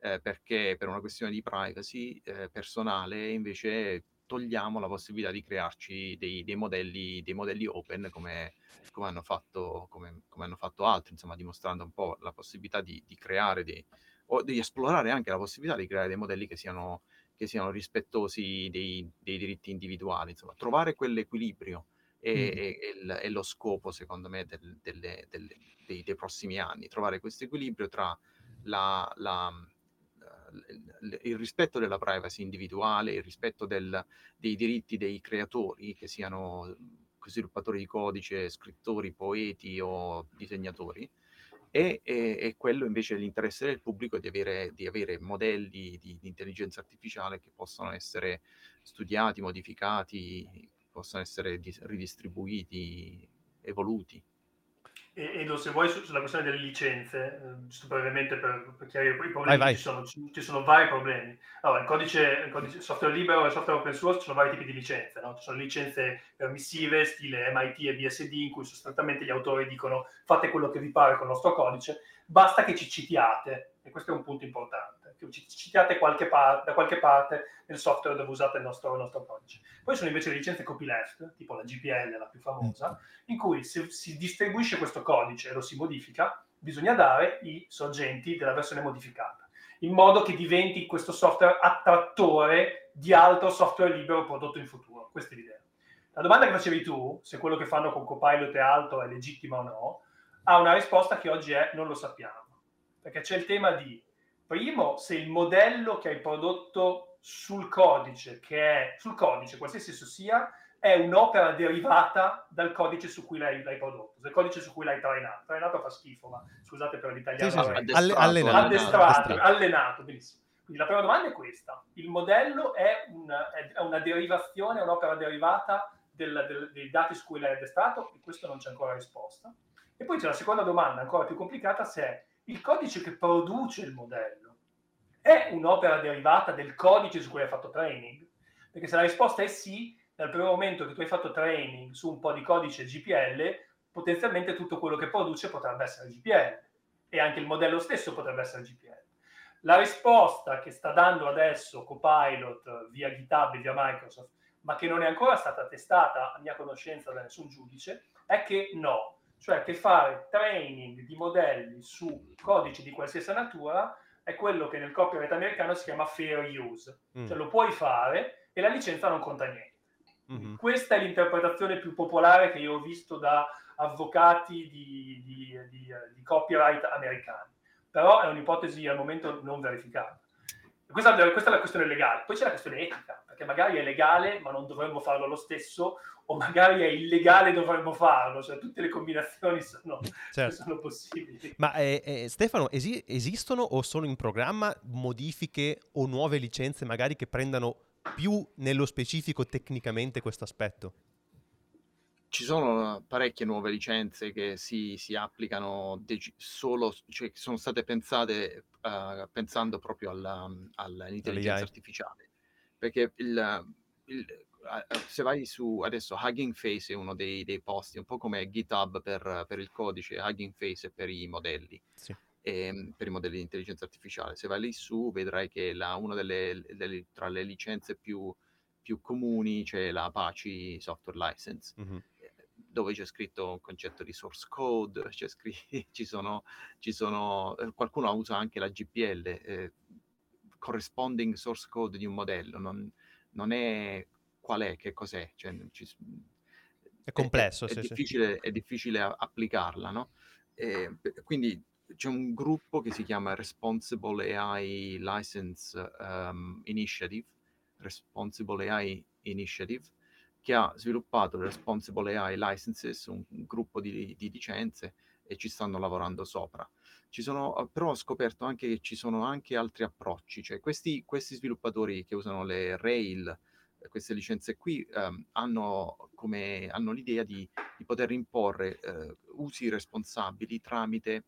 eh, perché per una questione di privacy eh, personale, invece togliamo la possibilità di crearci dei, dei, modelli, dei modelli, open come, come, hanno fatto, come, come, hanno fatto, altri, insomma, dimostrando un po' la possibilità di, di creare dei, o di esplorare anche la possibilità di creare dei modelli che siano, che siano rispettosi dei, diritti individuali, insomma, trovare quell'equilibrio è, mm. è, è, lo scopo, secondo me, del, delle, delle, dei, dei, prossimi anni, trovare questo equilibrio tra la, la, il rispetto della privacy individuale, il rispetto del, dei diritti dei creatori, che siano sviluppatori di codice, scrittori, poeti o disegnatori, e, e, e quello invece l'interesse del pubblico di avere, di avere modelli di, di, intelligenza artificiale che possono essere studiati, modificati, possano essere dis- ridistribuiti, evoluti. E, Edo, se vuoi sulla questione delle licenze, eh, giusto brevemente per, per chiarire i problemi, vai, vai. Ci, sono, ci, sono, vari problemi. Allora, il codice, il codice software libero e software open source ci sono vari tipi di licenze, no? ci sono licenze permissive, stile MIT e BSD, in cui sostanzialmente gli autori dicono fate quello che vi pare con il nostro codice, basta che ci citiate, e questo è un punto importante, che ci citiate qualche par- da qualche parte nel software dove usate il nostro, il nostro codice. Poi sono invece le licenze copyleft, tipo la GPL, la più famosa, in cui se si distribuisce questo codice e lo si modifica, bisogna dare i sorgenti della versione modificata, in modo che diventi questo software attrattore di altro software libero prodotto in futuro. Questa è l'idea. La domanda che facevi tu, se quello che fanno con Copilot e altro è legittimo o no, ha una risposta che oggi è non lo sappiamo. Perché c'è il tema di, primo, se il modello che hai prodotto sul codice, che è sul codice, qualsiasi esso sia, è un'opera derivata dal codice su cui l'hai, l'hai prodotto, dal codice su cui l'hai trainato. Trainato fa schifo, ma scusate per l'italiano. Sì, sì, sì. Addestrato, allenato, addestrato, allenato, benissimo. Quindi la prima domanda è questa. Il modello è, un, è una derivazione, è un'opera derivata del, del, dei dati su cui l'hai addestrato? E questo non c'è ancora risposta. E poi c'è la seconda domanda, ancora più complicata, se è il codice che produce il modello è un'opera derivata del codice su cui hai fatto training? Perché se la risposta è sì, dal primo momento che tu hai fatto training su un po' di codice GPL, potenzialmente tutto quello che produce potrebbe essere GPL e anche il modello stesso potrebbe essere GPL. La risposta che sta dando adesso Copilot via GitHub e via Microsoft, ma che non è ancora stata testata a mia conoscenza da nessun giudice, è che no, cioè che fare training di modelli su codici di qualsiasi natura è quello che nel copyright americano si chiama fair use, mm. cioè lo puoi fare e la licenza non conta niente. Mm-hmm. Questa è l'interpretazione più popolare che io ho visto da avvocati di, di, di, di copyright americani, però è un'ipotesi al momento non verificata. Questa, questa, è la questione legale. Poi c'è la questione etica, perché magari è legale ma non dovremmo farlo lo stesso, o magari è illegale e dovremmo farlo. Cioè tutte le combinazioni sono, certo. sono possibili. Ma eh, eh, Stefano, esi- esistono o sono in programma modifiche o nuove licenze magari che prendano più nello specifico tecnicamente questo aspetto? Ci sono parecchie nuove licenze che si, si applicano dec- solo, cioè che sono state pensate uh, pensando proprio alla, all'intelligenza artificiale. Perché il, il, se vai su adesso Hugging Face è uno dei, dei posti, un po' come GitHub per, per, il codice, Hugging Face per i modelli. Sì. E, ehm, per i modelli di intelligenza artificiale. Se vai lì su vedrai che la, una delle, delle, tra le licenze più, più comuni c'è la Apache Software License. Mm-hmm dove c'è scritto un concetto di source code, scr- ci sono, ci sono, eh, qualcuno usa anche la GPL, eh, corresponding source code di un modello, non, non è qual è, che cos'è, cioè, ci, è complesso, è, sì, è, difficile, sì. è difficile applicarla, no? E, quindi c'è un gruppo che si chiama Responsible AI License um, Initiative, Responsible AI Initiative, che ha sviluppato il Responsible AI Licenses, un, un gruppo di, di, licenze, e ci stanno lavorando sopra. Sono, però ho scoperto anche che ci sono anche altri approcci, cioè questi, questi sviluppatori che usano le Rail, queste licenze qui, ehm, hanno, come, hanno l'idea di, di poter imporre eh, usi responsabili tramite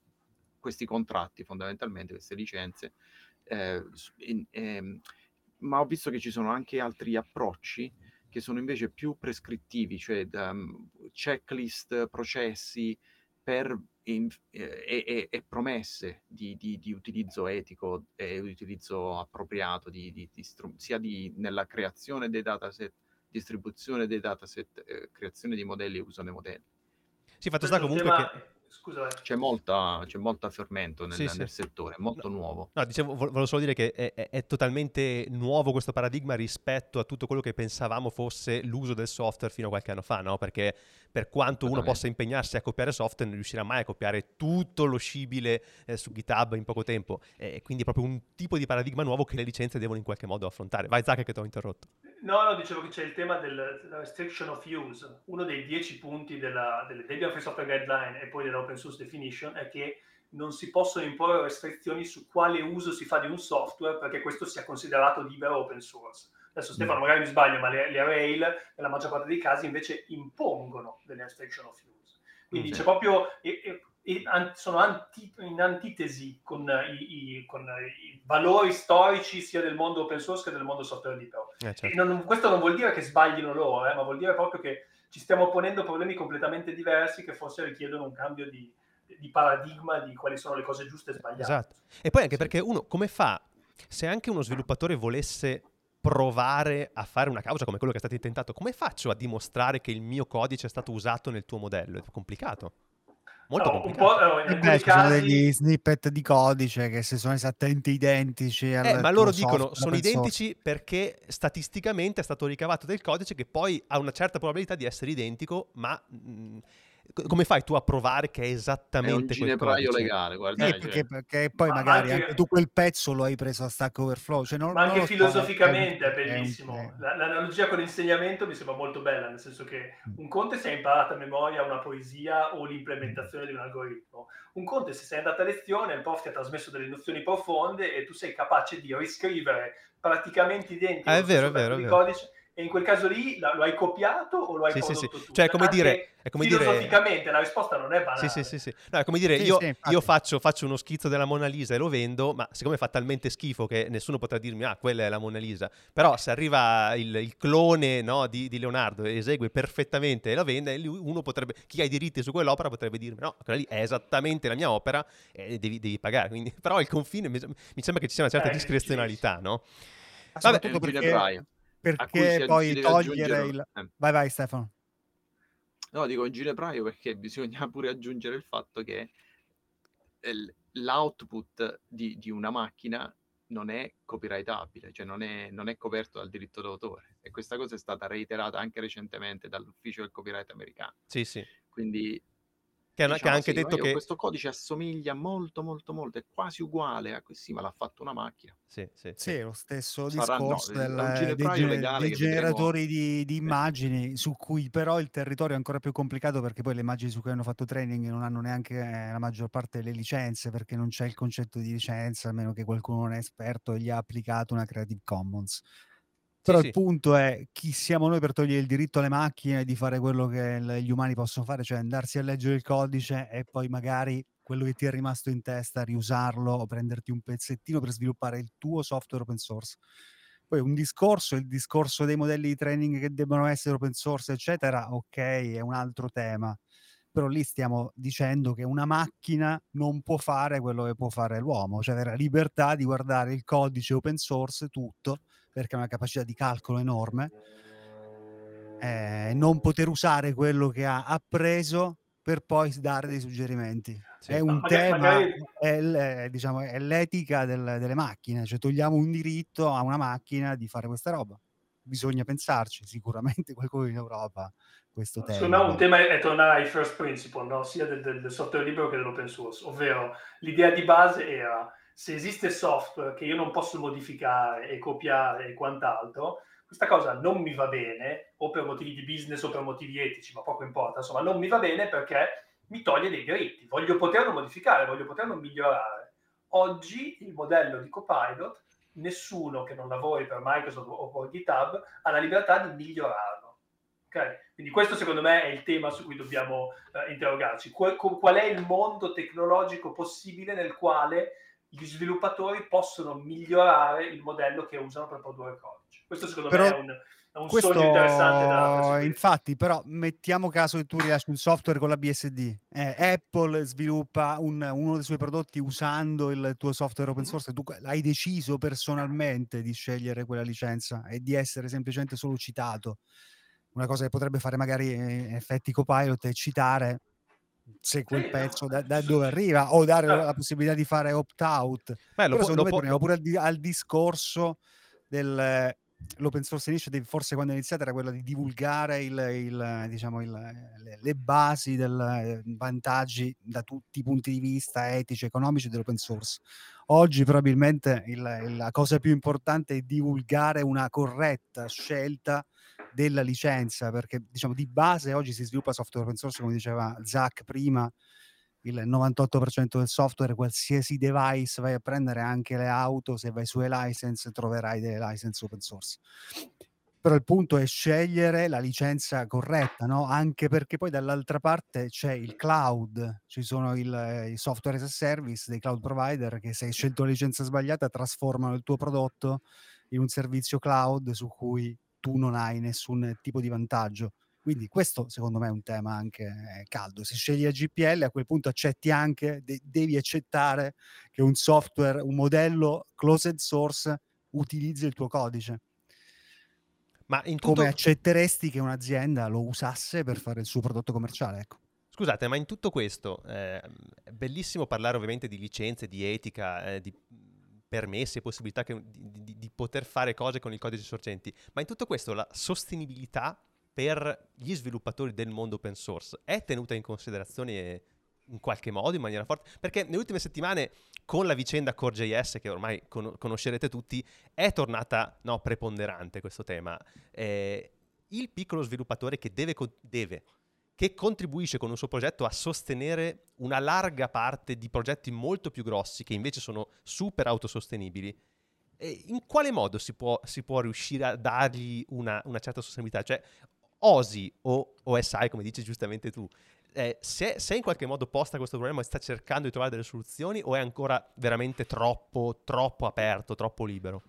questi contratti, fondamentalmente queste licenze, eh, in, ehm, ma ho visto che ci sono anche altri approcci che sono invece più prescrittivi, cioè um, checklist, processi per in, eh, e, e, promesse di, di, di, utilizzo etico e utilizzo appropriato di, stru- sia nella creazione dei dataset, distribuzione dei dataset, eh, creazione di modelli e uso dei modelli. Sì, fatto sta comunque tema... che Scusa, c'è molta, c'è molta fermento nel, sì, sì. nel settore, è molto no, nuovo. No, dicevo, volevo solo dire che è, è, è, totalmente nuovo questo paradigma rispetto a tutto quello che pensavamo fosse l'uso del software fino a qualche anno fa, no? Perché per quanto uno possa impegnarsi a copiare software, non riuscirà mai a copiare tutto lo scibile eh, su GitHub in poco tempo. E quindi è proprio un tipo di paradigma nuovo che le licenze devono in qualche modo affrontare. Vai Zach che ti ho interrotto. No, no, dicevo che c'è il tema della restriction of use. Uno dei dieci punti della, delle Debian Free Software Guideline e poi dell'Open Source Definition è che non si possono imporre restrizioni su quale uso si fa di un software perché questo sia considerato libero open source. Adesso Stefano mm. magari mi sbaglio, ma le, le Rail nella maggior parte dei casi invece impongono delle restriction of use. Quindi mm, c'è proprio... E, e, sono anti, in antitesi con i, i, con i, valori storici sia del mondo open source che del mondo software libero. Eh, certo. non, questo non vuol dire che sbaglino loro, eh, ma vuol dire proprio che ci stiamo ponendo problemi completamente diversi che forse richiedono un cambio di, di paradigma di quali sono le cose giuste e sbagliate. Esatto. E poi anche perché uno come fa, se anche uno sviluppatore volesse provare a fare una causa come quello che è stato intentato, come faccio a dimostrare che il mio codice è stato usato nel tuo modello? È complicato molto no, complicato. Eh beh, ci casi... sono degli snippet di codice che se sono esattamente identici eh, ma loro dicono sono identici perché statisticamente è stato ricavato del codice che poi ha una certa probabilità di essere identico ma mh, come fai tu a provare che è esattamente è un ginepraio legale guarda eh, perché, perché, poi ma magari anche... tu quel pezzo lo hai preso a Stack Overflow cioè non, ma anche filosoficamente è, è bellissimo. è un... l'analogia con l'insegnamento mi sembra molto bella nel senso che un conte se hai imparato a memoria una poesia o l'implementazione di un algoritmo un conte se sei andato a lezione il prof ti ha trasmesso delle nozioni profonde e tu sei capace di riscrivere praticamente identico ah, è vero, è vero, è vero. codice e in quel caso lì lo hai copiato o lo hai sì, prodotto sì, sì. Cioè, come dire, è come filosoficamente dire... la risposta non è banale. Sì, sì, sì. sì. No, è come dire, io, io faccio, faccio, uno schizzo della Mona Lisa e lo vendo, ma siccome fa talmente schifo che nessuno potrà dirmi, ah, quella è la Mona Lisa. Però se arriva il, il clone no, di, di, Leonardo e esegue perfettamente e la vende, uno potrebbe, chi ha i diritti su quell'opera potrebbe dirmi, no, quella lì è esattamente la mia opera e devi, devi pagare. Quindi, però il confine, mi, mi, sembra che ci sia una certa eh, discrezionalità, no? Vabbè, perché perché poi togliere il... Eh. Vai, vai Stefano. No, dico in ginepraio perché bisogna pure aggiungere il fatto che l'output di, di una macchina non è copyrightabile, cioè non è, non è, coperto dal diritto d'autore. E questa cosa è stata reiterata anche recentemente dall'ufficio del copyright americano. Sì, sì. Quindi che, diciamo, che ha anche sì, detto che questo codice assomiglia molto molto molto è quasi uguale a sì ma l'ha fatto una macchina. Sì, sì, sì. sì lo stesso Sarà, discorso no, del, dei, dei generatori di, di, immagini su cui però il territorio è ancora più complicato perché poi le immagini su cui hanno fatto training non hanno neanche la maggior parte delle licenze perché non c'è il concetto di licenza a meno che qualcuno non è esperto e gli ha applicato una Creative Commons però sì, il sì. punto è chi siamo noi per togliere il diritto alle macchine di fare quello che gli umani possono fare, cioè andarsi a leggere il codice e poi magari quello che ti è rimasto in testa riusarlo o prenderti un pezzettino per sviluppare il tuo software open source. Poi un discorso, il discorso dei modelli di training che debbano essere open source, eccetera, ok, è un altro tema. Però lì stiamo dicendo che una macchina non può fare quello che può fare l'uomo, cioè avere la libertà di guardare il codice open source tutto perché ha una capacità di calcolo enorme, eh, non poter usare quello che ha appreso per poi dare dei suggerimenti. Sì. È un magari, tema, magari... È, diciamo, è, l'etica del, delle macchine, cioè togliamo un diritto a una macchina di fare questa roba. Bisogna pensarci, sicuramente qualcuno in Europa questo tema. Secondo me un tema è tornare ai first principle, no? sia del, del, del software libero che dell'open source, ovvero l'idea di base era se esiste software che io non posso modificare e copiare e quant'altro, questa cosa non mi va bene, o per motivi di business o per motivi etici, ma poco importa, insomma, non mi va bene perché mi toglie dei diritti, voglio poterlo modificare, voglio poterlo migliorare. Oggi il modello di Copilot, nessuno che non lavori per Microsoft o per GitHub ha la libertà di migliorarlo. Okay? Quindi questo secondo me è il tema su cui dobbiamo eh, interrogarci. Qual, qual è il mondo tecnologico possibile nel quale gli sviluppatori possono migliorare il modello che usano per produrre codice? Questo secondo Però... me è un, un Questo, sogno interessante da infatti, però mettiamo caso che tu rilasci un software con la BSD. Eh, Apple sviluppa un, uno dei suoi prodotti usando il tuo software open source. Tu hai deciso personalmente di scegliere quella licenza e di essere semplicemente solo citato. Una cosa che potrebbe fare magari eh, effetti copilot è citare se quel pezzo da, da, dove arriva o dare la possibilità di fare opt-out. Beh, lo Però secondo me torniamo pure al, al discorso del l'open source initiative forse quando è iniziata era quella di divulgare il, il, diciamo il, le, le, basi dei eh, vantaggi da tutti i punti di vista etici, economici dell'open source. Oggi probabilmente la cosa più importante è divulgare una corretta scelta della licenza, perché diciamo di base oggi si sviluppa software open source, come diceva Zach prima, il 98% del software, qualsiasi device vai a prendere, anche le auto, se vai su e-license troverai delle license open source. Però il punto è scegliere la licenza corretta, no? anche perché poi dall'altra parte c'è il cloud, ci sono il, i software as a service dei cloud provider che se hai scelto la licenza sbagliata trasformano il tuo prodotto in un servizio cloud su cui tu non hai nessun tipo di vantaggio. Quindi questo secondo me è un tema anche eh, caldo. Se scegli la GPL a quel punto accetti anche, de- devi accettare che un software, un modello closed source utilizzi il tuo codice. Ma in tutto... Come accetteresti che un'azienda lo usasse per fare il suo prodotto commerciale? Ecco. Scusate, ma in tutto questo eh, è bellissimo parlare ovviamente di licenze, di etica, eh, di permessi e possibilità che, di, di, di poter fare cose con il codice sorgenti, ma in tutto questo la sostenibilità per gli sviluppatori del mondo open source è tenuta in considerazione in qualche modo, in maniera forte? Perché nelle ultime settimane, con la vicenda Core.js, che ormai con- conoscerete tutti, è tornata no, preponderante questo tema. Eh, il piccolo sviluppatore che deve, deve, che contribuisce con un suo progetto a sostenere una larga parte di progetti molto più grossi, che invece sono super autosostenibili, eh, in quale modo si può, si può riuscire a dargli una, una certa sostenibilità? Cioè, OSI o OSI, come dici giustamente tu, eh, se, se, in qualche modo posta questo problema e sta cercando di trovare delle soluzioni o è ancora veramente troppo, troppo aperto, troppo libero?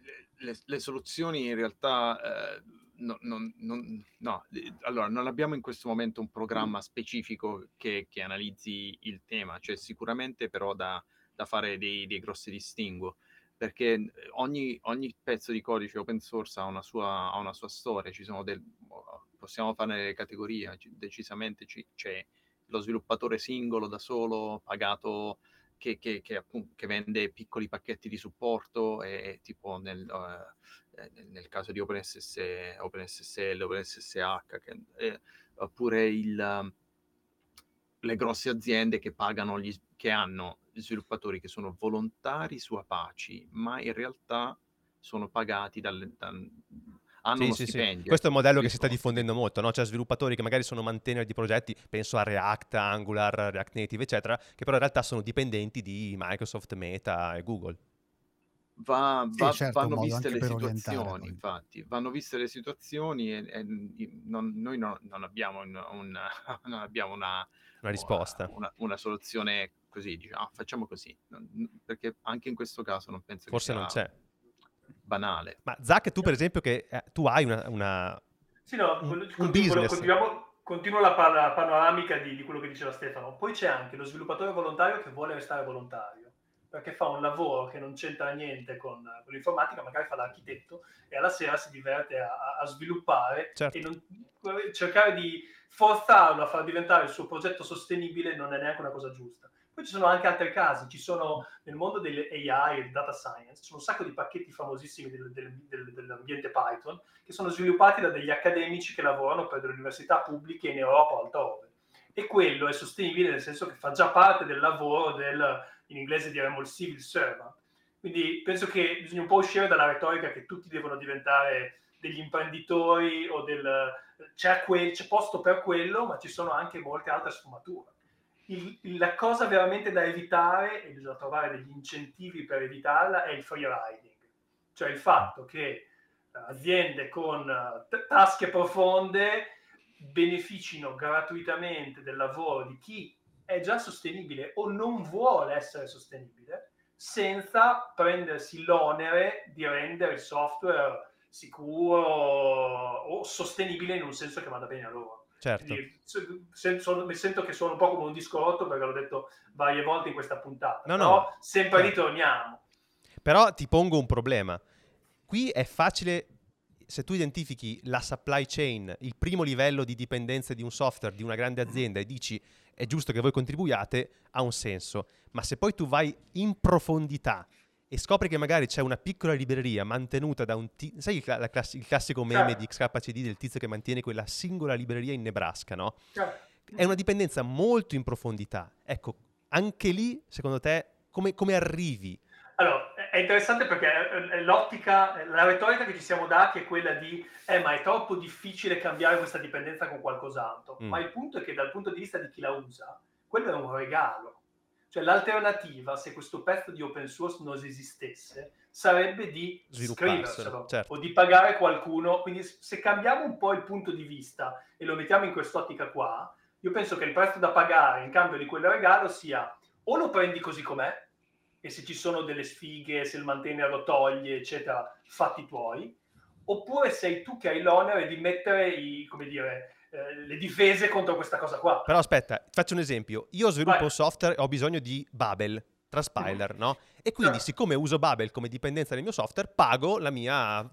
Le, le, le soluzioni in realtà... Eh, no, no, no, no, allora non abbiamo in questo momento un programma specifico che, che analizzi il tema, cioè sicuramente però da, da fare dei, dei grossi distinguo perché ogni, ogni, pezzo di codice open source ha una sua, ha una sua storia, del, possiamo fare categorie, decisamente c- c'è lo sviluppatore singolo da solo, pagato, che, che, che, appunto, che vende piccoli pacchetti di supporto, e, tipo nel, uh, nel caso di OpenSS, OpenSSL, OpenSSH, che, eh, oppure il, le grosse aziende che pagano gli, che hanno sviluppatori che sono volontari su Apache, ma in realtà sono pagati dal, da, hanno sì, uno sì, stipendio. Sì. Questo è un modello che si sta diffondendo molto, no? C'è sviluppatori che magari sono maintainer di progetti, penso a React, Angular, React Native, eccetera, che però in realtà sono dipendenti di Microsoft, Meta e Google. Va, va, sì, certo, vanno viste le situazioni, infatti, vanno viste le situazioni e, e non, noi no, non abbiamo, un, un, non abbiamo una, una risposta, una, una, soluzione così, diciamo, ah, facciamo così, perché anche in questo caso non penso Forse che non c'è. banale. Ma Zach, tu per esempio che eh, tu hai una, una sì, no, un, un business. Continuiamo, continuo la, la panoramica di, di, quello che diceva Stefano. Poi c'è anche lo sviluppatore volontario che vuole restare volontario, perché fa un lavoro che non c'entra niente con, con l'informatica, magari fa l'architetto e alla sera si diverte a, a sviluppare certo. e non, cercare di forzarlo a far diventare il suo progetto sostenibile non è neanche una cosa giusta. Poi ci sono anche altri casi, ci sono nel mondo delle AI e data science, ci sono un sacco di pacchetti famosissimi del, del, del, dell'ambiente Python che sono sviluppati da degli accademici che lavorano per delle università pubbliche in Europa o altrove. E quello è sostenibile nel senso che fa già parte del lavoro del, in inglese diremmo il civil servant. Quindi penso che bisogna un po' uscire dalla retorica che tutti devono diventare degli imprenditori o del... C'è, quel, c'è posto per quello, ma ci sono anche molte altre sfumature. Il, la cosa veramente da evitare, e bisogna trovare degli incentivi per evitarla, è il free riding. Cioè il fatto che aziende con eh, tasche profonde beneficino gratuitamente del lavoro di chi è già sostenibile o non vuole essere sostenibile senza prendersi l'onere di rendere il software sicuro o sostenibile in un senso che vada bene a loro. Certo. Quindi, se, sono, mi sento che sono un po' come un disco rotto perché l'ho detto varie volte in questa puntata. No, però no. sempre certo. ritorniamo. Però ti pongo un problema. Qui è facile se tu identifichi la supply chain, il primo livello di dipendenza di un software, di una grande azienda e dici è giusto che voi contribuiate, ha un senso. Ma se poi tu vai in profondità e scopri che magari c'è una piccola libreria mantenuta da un tizio, sai il, class- il, classico meme di XKCD del tizio che mantiene quella singola libreria in Nebraska, no? È una dipendenza molto in profondità. Ecco, anche lì, secondo te, come, come arrivi allora, è interessante perché l'ottica, la retorica che ci siamo dati è quella di eh, ma è troppo difficile cambiare questa dipendenza con qualcos'altro. Mm. Ma il punto è che dal punto di vista di chi la usa, quello è un regalo. Cioè l'alternativa, se questo pezzo di open source non esistesse, sarebbe di scriverselo certo. o di pagare qualcuno. Quindi se cambiamo un po' il punto di vista e lo mettiamo in quest'ottica qua, io penso che il prezzo da pagare in cambio di quel regalo sia o lo prendi così com'è, e se ci sono delle sfighe, se il maintainer lo toglie, eccetera, fatti tuoi, oppure sei tu che hai l'onere di mettere i, come dire, eh, le difese contro questa cosa qua. Però aspetta, faccio un esempio. Io sviluppo Vai. software e ho bisogno di Babel, Transpiler, mm-hmm. no? E quindi, certo. siccome uso Babel come dipendenza del mio software, pago la mia,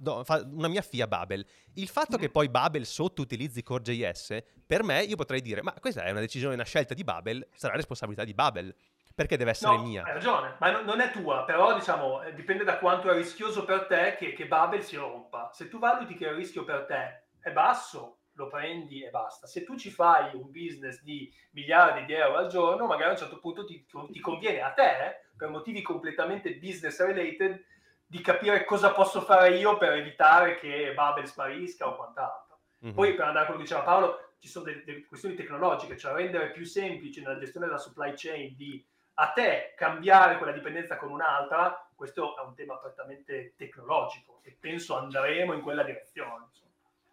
una mia FIA Babel. Il fatto mm-hmm. che poi Babel sotto utilizzi Core.js, per me io potrei dire, ma questa è una decisione, una scelta di Babel, sarà responsabilità di Babel. Perché deve essere no, mia? Hai ragione, ma non, non è tua, però diciamo eh, dipende da quanto è rischioso per te che, che Babel si rompa. Se tu valuti che il rischio per te è basso, lo prendi e basta. Se tu ci fai un business di miliardi di euro al giorno, magari a un certo punto ti, ti conviene a te, per motivi completamente business related, di capire cosa posso fare io per evitare che Babel sparisca o quant'altro. Mm-hmm. Poi per andare a quello che diceva Paolo, ci sono delle, delle questioni tecnologiche, cioè rendere più semplice nella gestione della supply chain di a te cambiare quella dipendenza con un'altra, questo è un tema prettamente tecnologico e penso andremo in quella direzione.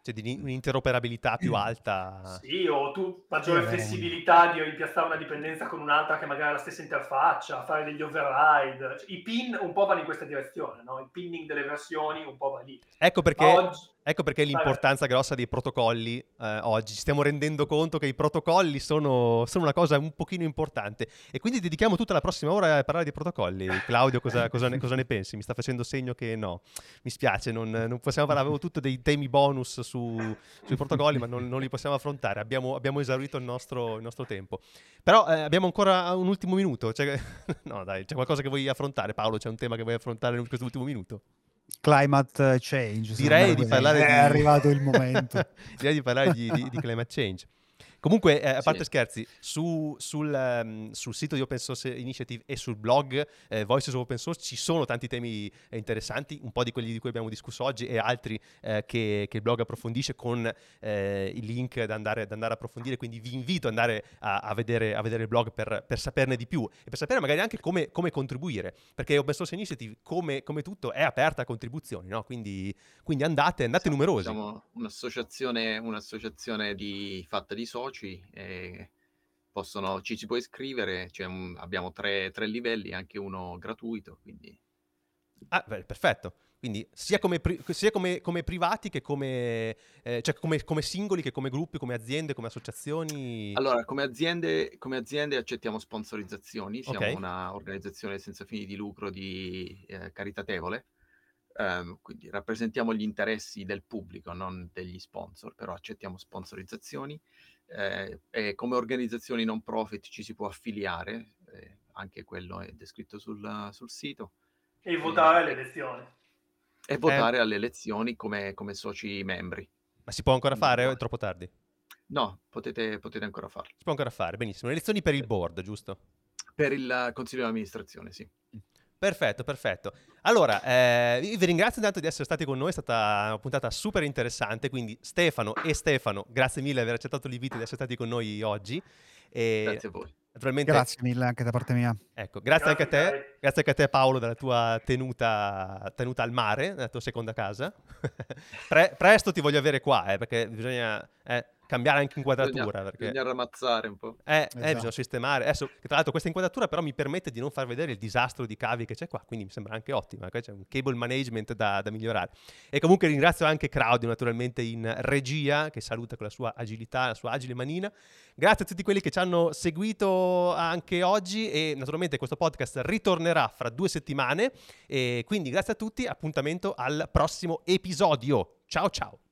Cioè di un'interoperabilità più alta. Sì, o tu maggiore sì, flessibilità di rimpiazzare una dipendenza con un'altra che magari ha la stessa interfaccia, fare degli override. I pin un po' vanno in questa direzione, no? il pinning delle versioni un po' va lì. Ecco perché... Oggi Ecco perché l'importanza grossa dei protocolli eh, oggi. Ci stiamo rendendo conto che i protocolli sono, sono, una cosa un pochino importante. E quindi dedichiamo tutta la prossima ora a parlare di protocolli. Claudio, cosa, cosa, ne, cosa ne, pensi? Mi sta facendo segno che no. Mi spiace, non, non possiamo parlare. Avevo tutto dei temi bonus su, sui protocolli, ma non, non, li possiamo affrontare. Abbiamo, abbiamo esaurito il nostro, il nostro, tempo. Però eh, abbiamo ancora un ultimo minuto. C'è, no, dai, c'è qualcosa che vuoi affrontare, Paolo? C'è un tema che vuoi affrontare in questo ultimo minuto? Climate change. Direi di parlare è di... È arrivato il momento. Direi di parlare di, di, di climate change. Comunque, eh, a parte sì. scherzi, su, sul, um, sul, sito di Open Source Initiative e sul blog eh, Voices of Open Source ci sono tanti temi eh, interessanti, un po' di quelli di cui abbiamo discusso oggi e altri eh, che, che, il blog approfondisce con eh, i link da andare, da andare, a approfondire, quindi vi invito ad andare a, a, vedere, a vedere, il blog per, per, saperne di più e per sapere magari anche come, come contribuire, perché Open Source Initiative, come, come, tutto, è aperta a contribuzioni, no? quindi, quindi, andate, andate siamo, numerosi. Siamo un'associazione, un'associazione di, fatta di soci soci e possono, ci si può iscrivere, cioè un, abbiamo tre, tre, livelli, anche uno gratuito, quindi... Ah, beh, perfetto. Quindi sia come, pri- sia come, come privati che come, eh, cioè come, come, singoli che come gruppi, come aziende, come associazioni? Allora, come aziende, come aziende accettiamo sponsorizzazioni, siamo okay. un'organizzazione senza fini di lucro di eh, caritatevole, um, quindi rappresentiamo gli interessi del pubblico, non degli sponsor, però accettiamo sponsorizzazioni eh, e come organizzazioni non profit ci si può affiliare, eh, anche quello è descritto sul, sul sito. E votare alle elezioni. E votare eh. alle elezioni come, come, soci membri. Ma si può ancora fare o è troppo tardi? No, potete, potete ancora farlo. Si può ancora fare, benissimo. Le elezioni per il board, giusto? Per il consiglio di amministrazione, sì. Perfetto, perfetto. Allora, eh, vi ringrazio tanto di essere stati con noi, è stata una puntata super interessante, quindi Stefano e Stefano, grazie mille di aver accettato l'invito e di essere stati con noi oggi. E Grazie a voi. Naturalmente, Grazie mille anche da parte mia. Ecco, grazie, anche a Grazie, te, dai. grazie anche a te Paolo della tua tenuta, tenuta al mare, nella tua seconda casa. Pre- presto ti voglio avere qua, eh, perché bisogna eh, cambiare anche inquadratura. Bisogna, perché... bisogna ramazzare un po'. Eh, eh, Esatto. bisogna sistemare. Adesso, tra l'altro, questa inquadratura però mi permette di non far vedere il disastro di cavi che c'è qua, quindi mi sembra anche ottima. Qua c'è un cable management da, da migliorare. E comunque ringrazio anche Claudio, naturalmente, in regia, che saluta con la sua agilità, la sua agile manina. Grazie a tutti quelli che ci hanno seguito anche oggi e naturalmente questo podcast ritornerà fra due settimane. E quindi grazie a tutti, appuntamento al prossimo episodio. Ciao ciao!